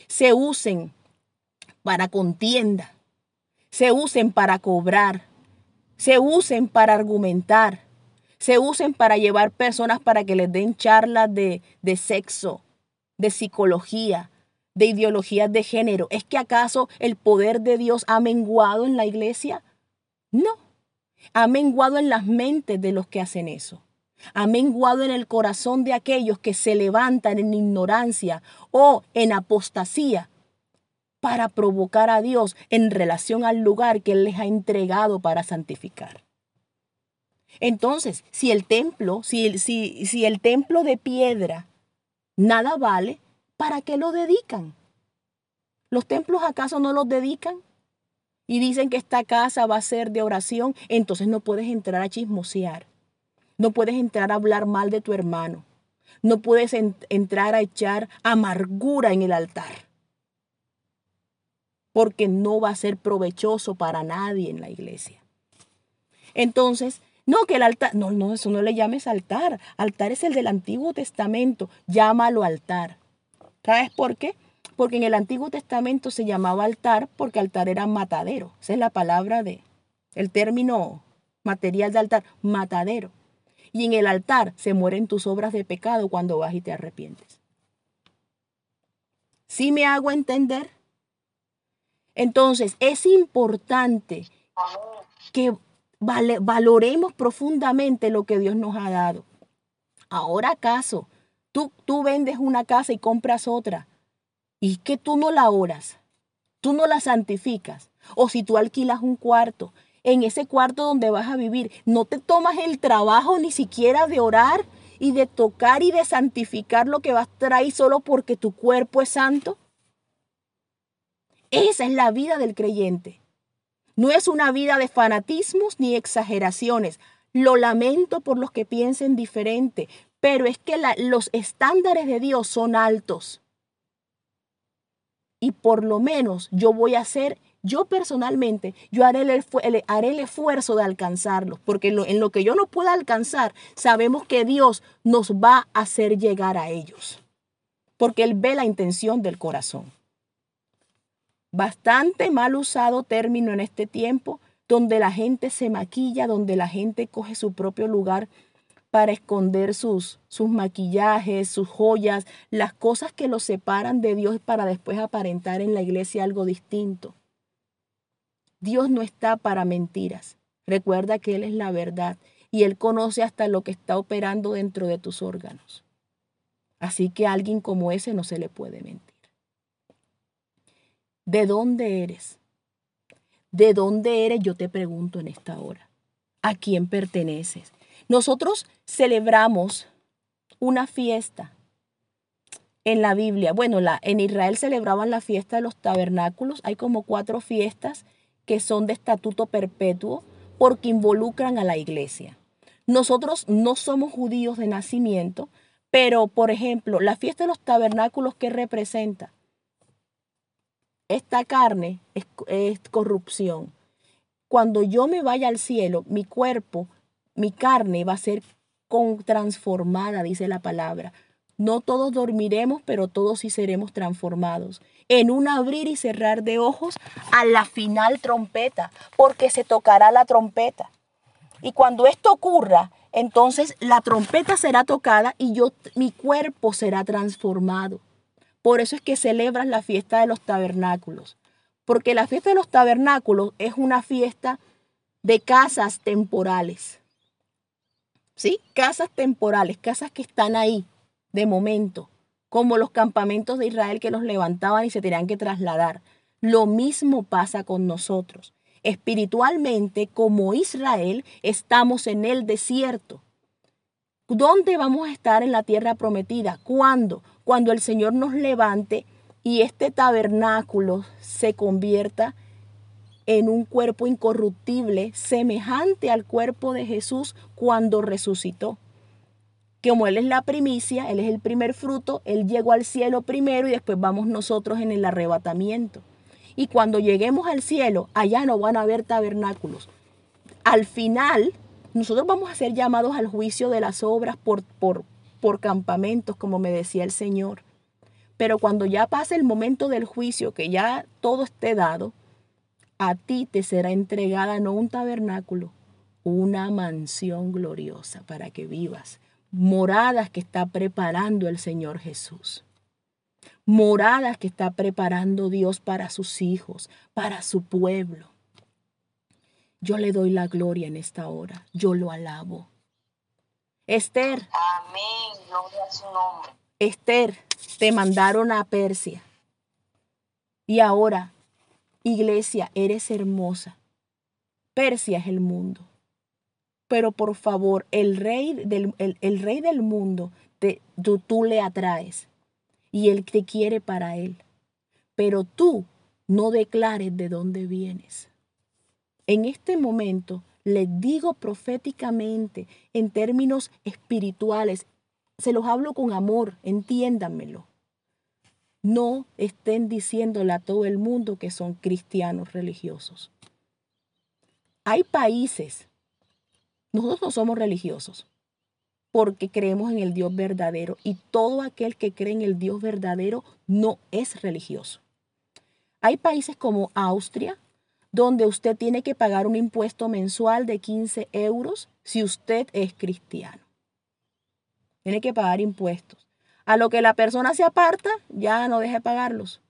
se usen para contienda, se usen para cobrar, se usen para argumentar, se usen para llevar personas para que les den charlas de, de sexo, de psicología, de ideologías de género. ¿Es que acaso el poder de Dios ha menguado en la iglesia? No, ha menguado en las mentes de los que hacen eso. Ha menguado en el corazón de aquellos que se levantan en ignorancia o en apostasía para provocar a Dios en relación al lugar que Él les ha entregado para santificar. Entonces, si el templo, si, si, si el templo de piedra nada vale, ¿para qué lo dedican? ¿Los templos acaso no los dedican? Y dicen que esta casa va a ser de oración, entonces no puedes entrar a chismosear. No puedes entrar a hablar mal de tu hermano. No puedes entrar a echar amargura en el altar porque no va a ser provechoso para nadie en la iglesia. Entonces, no que el altar, no, no, eso no le llames altar. Altar es el del Antiguo Testamento, llámalo altar. ¿Sabes por qué? Porque en el Antiguo Testamento se llamaba altar porque altar era matadero. Esa es la palabra de, el término material de altar, matadero. Y en el altar se mueren tus obras de pecado cuando vas y te arrepientes. ¿Sí me hago entender? Entonces, es importante que valoremos profundamente lo que Dios nos ha dado. Ahora acaso, tú, tú vendes una casa y compras otra, y que tú no la oras, tú no la santificas, o si tú alquilas un cuarto, en ese cuarto donde vas a vivir, no te tomas el trabajo ni siquiera de orar y de tocar y de santificar lo que vas a traer solo porque tu cuerpo es santo. Esa es la vida del creyente. No es una vida de fanatismos ni exageraciones. Lo lamento por los que piensen diferente, pero es que los estándares de Dios son altos. Y por lo menos yo voy a hacer, yo personalmente, yo haré el, haré el esfuerzo de alcanzarlos, porque en lo que yo no pueda alcanzar, sabemos que Dios nos va a hacer llegar a ellos, porque Él ve la intención del corazón bastante mal usado término en este tiempo, donde la gente se maquilla, donde la gente coge su propio lugar para esconder sus, sus maquillajes, sus joyas, las cosas que los separan de Dios para después aparentar en la iglesia algo distinto. Dios no está para mentiras. Recuerda que Él es la verdad y Él conoce hasta lo que está operando dentro de tus órganos. Así que a alguien como ese no se le puede mentir. ¿De dónde eres? ¿De dónde eres? Yo te pregunto en esta hora. ¿A quién perteneces? Nosotros celebramos una fiesta en la Biblia. Bueno, la, en Israel celebraban la fiesta de los tabernáculos. Hay como cuatro fiestas que son de estatuto perpetuo porque involucran a la iglesia. Nosotros no somos judíos de nacimiento, pero por ejemplo, la fiesta de los tabernáculos, ¿qué representa? esta carne es, corrupción. Cuando yo me vaya al cielo, mi cuerpo, mi carne va a ser transformada, dice la palabra. No todos dormiremos, pero todos sí seremos transformados. En un abrir y cerrar de ojos a la final trompeta, porque se tocará la trompeta. Y cuando esto ocurra, entonces la trompeta será tocada y yo mi cuerpo será transformado. Por eso es que celebran la fiesta de los tabernáculos, porque la fiesta de los tabernáculos es una fiesta de casas temporales. ¿Sí? Casas temporales, casas que están ahí de momento, como los campamentos de Israel que los levantaban y se tenían que trasladar. Lo mismo pasa con nosotros. Espiritualmente, como Israel, estamos en el desierto. ¿Dónde vamos a estar en la tierra prometida? ¿Cuándo? cuando el Señor nos levante y este tabernáculo se convierta en un cuerpo incorruptible, semejante al cuerpo de Jesús cuando resucitó. Como Él es la primicia, Él es el primer fruto, Él llegó al cielo primero y después vamos nosotros en el arrebatamiento. Y cuando lleguemos al cielo, allá no van a haber tabernáculos. Al final, nosotros vamos a ser llamados al juicio de las obras por, por, por campamentos, como me decía el Señor. Pero cuando ya pase el momento del juicio, que ya todo esté dado, a ti te será entregada no un tabernáculo, una mansión gloriosa para que vivas, moradas que está preparando el Señor Jesús, moradas que está preparando Dios para sus hijos, para su pueblo. Yo le doy la gloria en esta hora, yo lo alabo. Esther. Amén, gloria a su nombre. Esther, te mandaron a Persia. Y ahora Iglesia, eres hermosa. Persia es el mundo. Pero por favor, el rey del, el, rey del mundo, te, tú, tú le atraes y él te quiere para él. Pero tú no declares de dónde vienes. En este momento les digo proféticamente, en términos espirituales, se los hablo con amor, entiéndanmelo. No estén diciéndole a todo el mundo que son cristianos religiosos. Hay países, nosotros no somos religiosos, porque creemos en el Dios verdadero y todo aquel que cree en el Dios verdadero no es religioso. Hay países como Austria, donde usted tiene que pagar un impuesto mensual de 15 euros si usted es cristiano. Tiene que pagar impuestos. A lo que la persona se aparta, ya no deje pagarlos.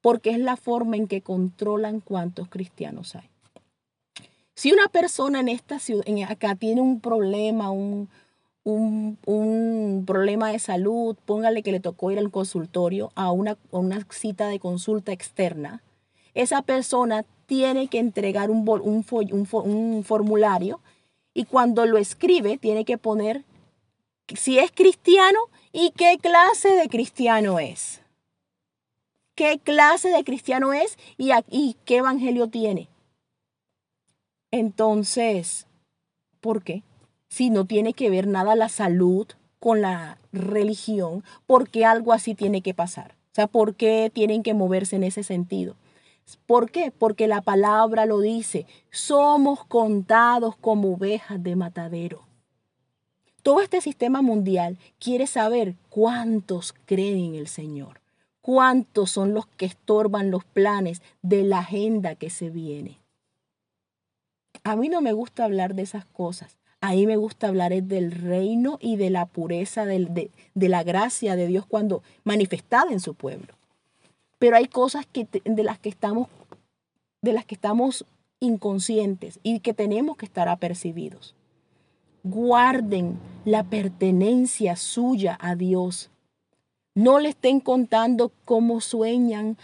Porque es la forma en que controlan cuántos cristianos hay. Si una persona en esta ciudad, acá, tiene un problema, un, un, un, problema de salud, póngale que le tocó ir al consultorio a una, a una cita de consulta externa, esa persona tiene que entregar un, un, un, formulario y cuando lo escribe tiene que poner si es cristiano ¿Y qué clase de cristiano es? ¿Qué clase de cristiano es y, qué evangelio tiene? Entonces, ¿por qué? Si no tiene que ver nada la salud con la religión, ¿por qué algo así tiene que pasar? O sea, ¿por qué tienen que moverse en ese sentido? ¿Por qué? Porque la palabra lo dice, somos contados como ovejas de matadero. Todo este sistema mundial quiere saber cuántos creen en el Señor, cuántos son los que estorban los planes de la agenda que se viene. A mí no me gusta hablar de esas cosas. A mí me gusta hablar del reino y de la pureza, de, de, la gracia de Dios cuando manifestada en su pueblo. Pero hay cosas que, de, las que estamos, de las que estamos inconscientes y que tenemos que estar apercibidos guarden la pertenencia suya a Dios. No le estén contando cómo sueñan,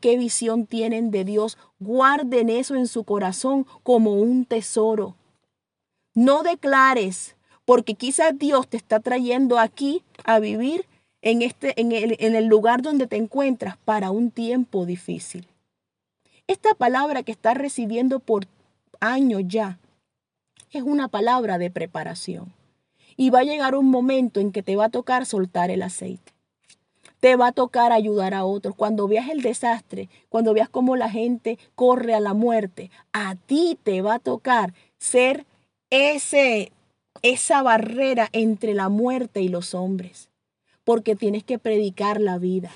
qué visión tienen de Dios. Guarden eso en su corazón como un tesoro. No declares, porque quizás Dios te está trayendo aquí a vivir en, este, en, el, en el lugar donde te encuentras para un tiempo difícil. Esta palabra que estás recibiendo por años ya, es una palabra de preparación. Y va a llegar un momento en que te va a tocar soltar el aceite. Te va a tocar ayudar a otros. Cuando veas el desastre, cuando veas cómo la gente corre a la muerte, a ti te va a tocar ser ese, esa barrera entre la muerte y los hombres. Porque tienes que predicar la vida.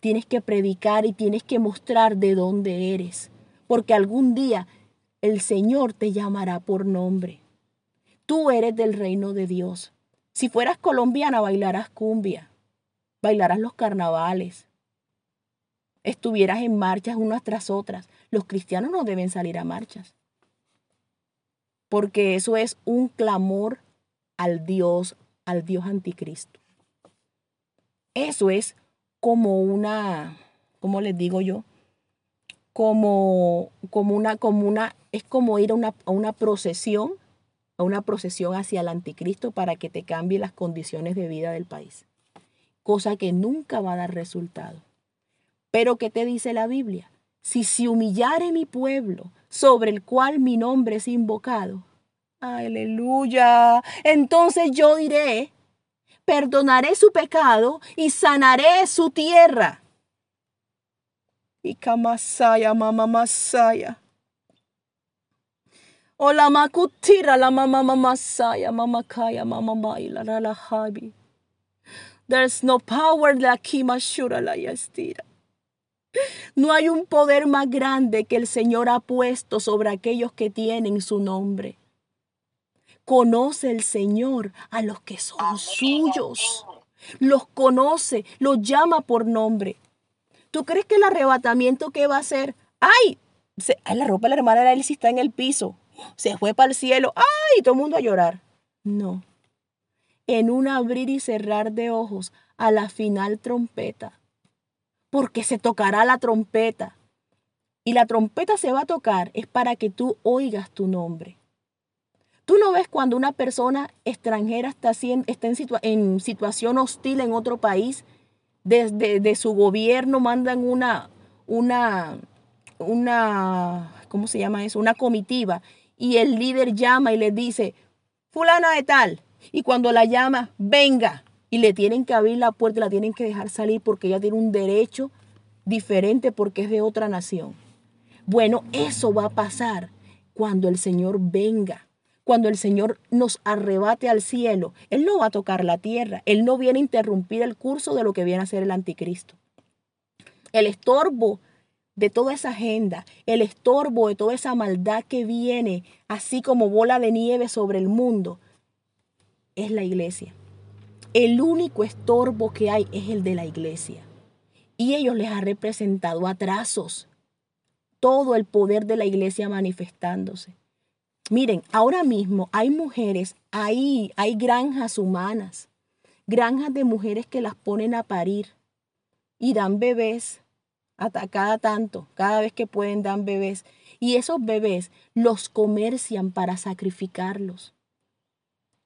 Tienes que predicar y tienes que mostrar de dónde eres. Porque algún día el Señor te llamará por nombre. Tú eres del reino de Dios. Si fueras colombiana, bailarás cumbia, bailarás los carnavales, estuvieras en marchas unas tras otras. Los cristianos no deben salir a marchas, porque eso es un clamor al Dios, al Dios anticristo. Eso es como una, ¿cómo les digo yo? Como, como, una, como una es como ir a una, a una procesión, a una procesión hacia el anticristo para que te cambie las condiciones de vida del país. Cosa que nunca va a dar resultado. Pero ¿qué te dice la Biblia? Si se humillare mi pueblo, sobre el cual mi nombre es invocado, aleluya, entonces yo diré, perdonaré su pecado y sanaré su tierra. Y kamasaya, mama masaya. O la makutira la mama mamasaya, mama kaya, mama maila, la. There's no power kimashura la yastira. No hay un poder más grande que el Señor ha puesto sobre aquellos que tienen su nombre. Conoce el Señor a los que son suyos. Los conoce, los llama por nombre. ¿Tú crees que el arrebatamiento que va a hacer? ¡Ay! la ropa de la hermana Elsie está en el piso. Se fue para el cielo. ¡Ay! Todo el mundo a llorar. No. En un abrir y cerrar de ojos, a la final trompeta. Porque se tocará la trompeta. Y la trompeta se va a tocar es para que tú oigas tu nombre. Tú no ves cuando una persona extranjera está, está en, situación hostil en otro país, desde de su gobierno mandan una, una, una, ¿cómo se llama eso? Una comitiva y el líder llama y le dice, fulana de tal, y cuando la llama, venga, y le tienen que abrir la puerta, la tienen que dejar salir porque ella tiene un derecho diferente porque es de otra nación. Bueno, eso va a pasar cuando el Señor venga cuando el Señor nos arrebate al cielo, Él no va a tocar la tierra, Él no viene a interrumpir el curso de lo que viene a ser el anticristo. El estorbo de toda esa agenda, el estorbo de toda esa maldad que viene, así como bola de nieve sobre el mundo, es la iglesia. El único estorbo que hay es el de la iglesia. Y ellos les ha representado atrasos. Todo el poder de la iglesia manifestándose. Miren, ahora mismo hay mujeres, hay, hay granjas humanas, granjas de mujeres que las ponen a parir y dan bebés hasta cada tanto, cada vez que pueden dan bebés. Y esos bebés los comercian para sacrificarlos.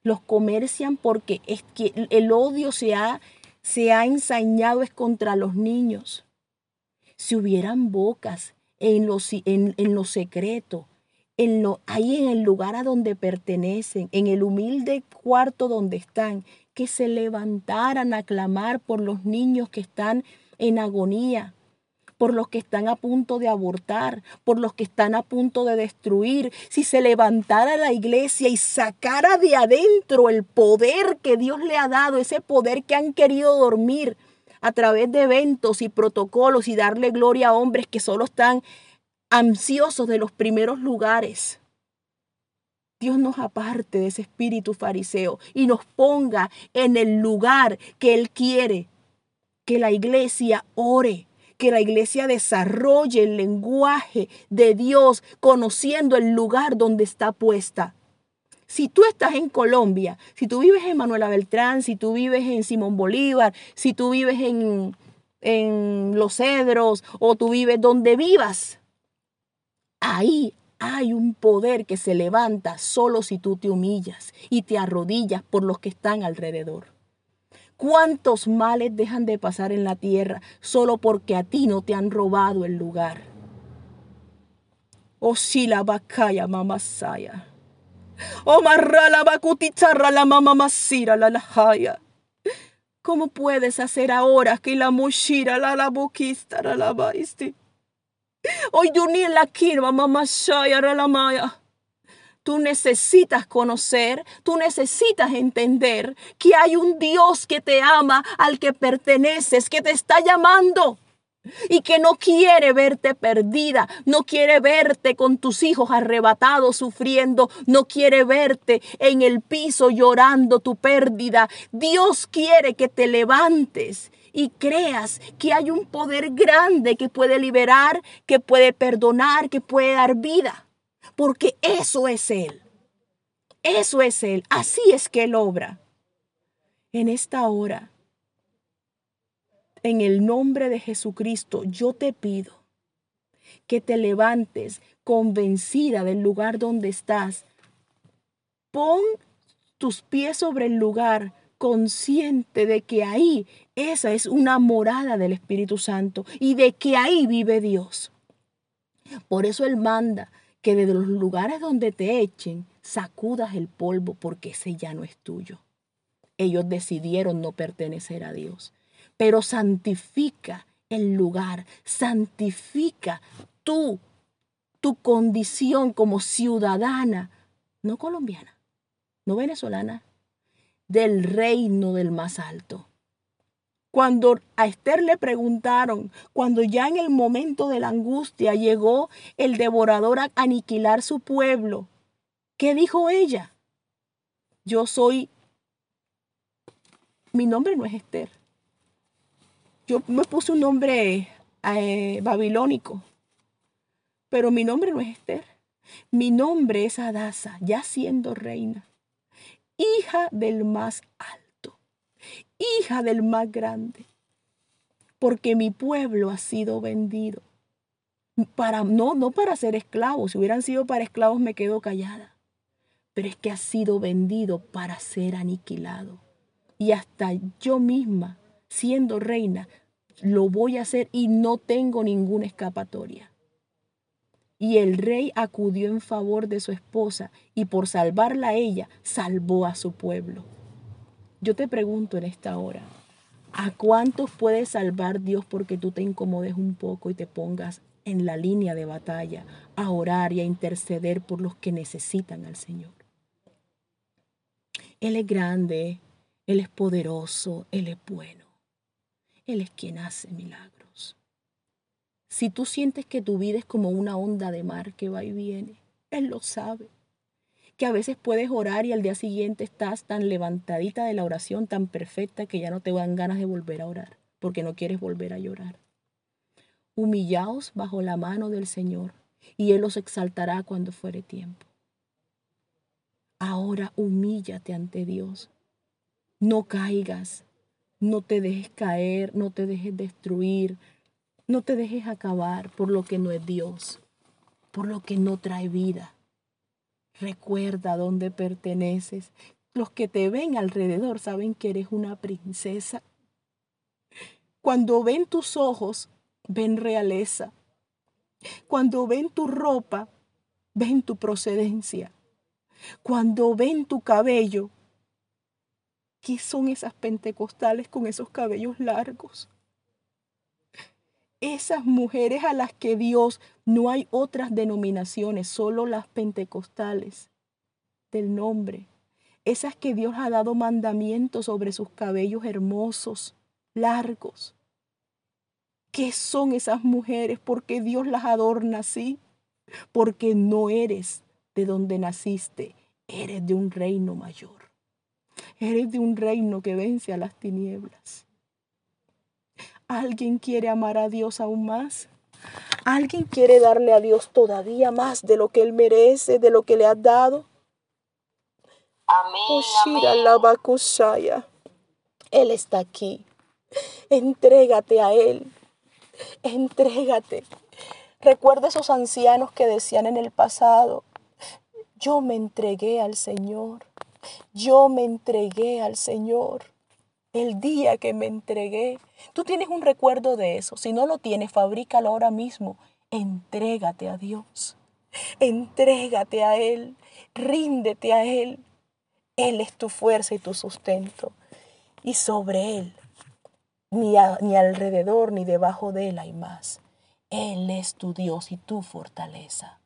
Los comercian porque es que el odio se ha, se ha ensañado es contra los niños. Si hubieran bocas en lo, en, en secreto, en lo, ahí en el lugar a donde pertenecen, en el humilde cuarto donde están, que se levantaran a clamar por los niños que están en agonía, por los que están a punto de abortar, por los que están a punto de destruir. Si se levantara la iglesia y sacara de adentro el poder que Dios le ha dado, ese poder que han querido dormir a través de eventos y protocolos y darle gloria a hombres que solo están ansiosos de los primeros lugares. Dios nos aparte de ese espíritu fariseo y nos ponga en el lugar que Él quiere. Que la iglesia ore, que la iglesia desarrolle el lenguaje de Dios conociendo el lugar donde está puesta. Si tú estás en Colombia, si tú vives en Manuela Beltrán, si tú vives en Simón Bolívar, si tú vives en, en Los Cedros o tú vives donde vivas, Ahí hay un poder que se levanta solo si tú te humillas y te arrodillas por los que están alrededor. ¿Cuántos males dejan de pasar en la tierra solo porque a ti no te han robado el lugar? Oh, si la bacaya mamasaya. Oh, marra la bacutizarra la mamamasira la lajaya. ¿Cómo puedes hacer ahora que la mochira la la boquista la la baisti? Hoy la mamá maya. Tú necesitas conocer, tú necesitas entender que hay un Dios que te ama, al que perteneces, que te está llamando y que no quiere verte perdida, no quiere verte con tus hijos arrebatados sufriendo, no quiere verte en el piso llorando tu pérdida. Dios quiere que te levantes y creas que hay un poder grande que puede liberar, que puede perdonar, que puede dar vida. Porque eso es Él. Eso es Él. Así es que Él obra. En esta hora, en el nombre de Jesucristo, yo te pido que te levantes convencida del lugar donde estás. Pon tus pies sobre el lugar consciente de que ahí esa es una morada del Espíritu Santo y de que ahí vive Dios. Por eso Él manda que desde los lugares donde te echen, sacudas el polvo porque ese ya no es tuyo. Ellos decidieron no pertenecer a Dios. Pero santifica el lugar, santifica tú, tu condición como ciudadana, no colombiana, no venezolana, del reino del más alto. Cuando a Esther le preguntaron, cuando ya en el momento de la angustia llegó el devorador a aniquilar su pueblo, ¿qué dijo ella? Yo soy, mi nombre no es Esther. Yo me puse un nombre eh, babilónico, pero mi nombre no es Esther. Mi nombre es Adasa, ya siendo reina hija del más alto, hija del más grande, porque mi pueblo ha sido vendido. Para, no, no para ser esclavos, si hubieran sido para esclavos me quedo callada, pero es que ha sido vendido para ser aniquilado. Y hasta yo misma, siendo reina, lo voy a hacer y no tengo ninguna escapatoria. Y el rey acudió en favor de su esposa y por salvarla a ella, salvó a su pueblo. Yo te pregunto en esta hora, ¿a cuántos puede salvar Dios porque tú te incomodes un poco y te pongas en la línea de batalla a orar y a interceder por los que necesitan al Señor? Él es grande, Él es poderoso, Él es bueno. Él es quien hace milagros. Si tú sientes que tu vida es como una onda de mar que va y viene, Él lo sabe. Que a veces puedes orar y al día siguiente estás tan levantadita de la oración, tan perfecta, que ya no te dan ganas de volver a orar, porque no quieres volver a llorar. Humillaos bajo la mano del Señor, y Él os exaltará cuando fuere tiempo. Ahora humíllate ante Dios. No caigas, no te dejes caer, no te dejes destruir, no te dejes acabar por lo que no es Dios, por lo que no trae vida. Recuerda dónde perteneces. Los que te ven alrededor saben que eres una princesa. Cuando ven tus ojos, ven realeza. Cuando ven tu ropa, ven tu procedencia. Cuando ven tu cabello, ¿qué son esas pentecostales con esos cabellos largos? Esas mujeres a las que Dios no hay otras denominaciones, solo las pentecostales del nombre. Esas que Dios ha dado mandamientos sobre sus cabellos hermosos, largos. ¿Qué son esas mujeres? Porque Dios las adorna así. Porque no eres de donde naciste, eres de un reino mayor. Eres de un reino que vence a las tinieblas. ¿Alguien quiere amar a Dios aún más? ¿Alguien quiere darle a Dios todavía más de lo que Él merece, de lo que le has dado? Amén. Él está aquí. Entrégate a Él. Entrégate. Recuerda esos ancianos que decían en el pasado, yo me entregué al Señor. Yo me entregué al Señor el día que me entregué. Tú tienes un recuerdo de eso. Si no lo tienes, fabrícalo ahora mismo. Entrégate a Dios. Entrégate a Él. Ríndete a Él. Él es tu fuerza y tu sustento. Y sobre Él, ni, ni alrededor ni debajo de Él hay más. Él es tu Dios y tu fortaleza.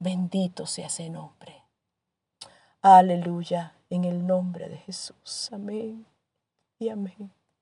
Bendito sea ese nombre. Aleluya, en el nombre de Jesús. Amén y amén.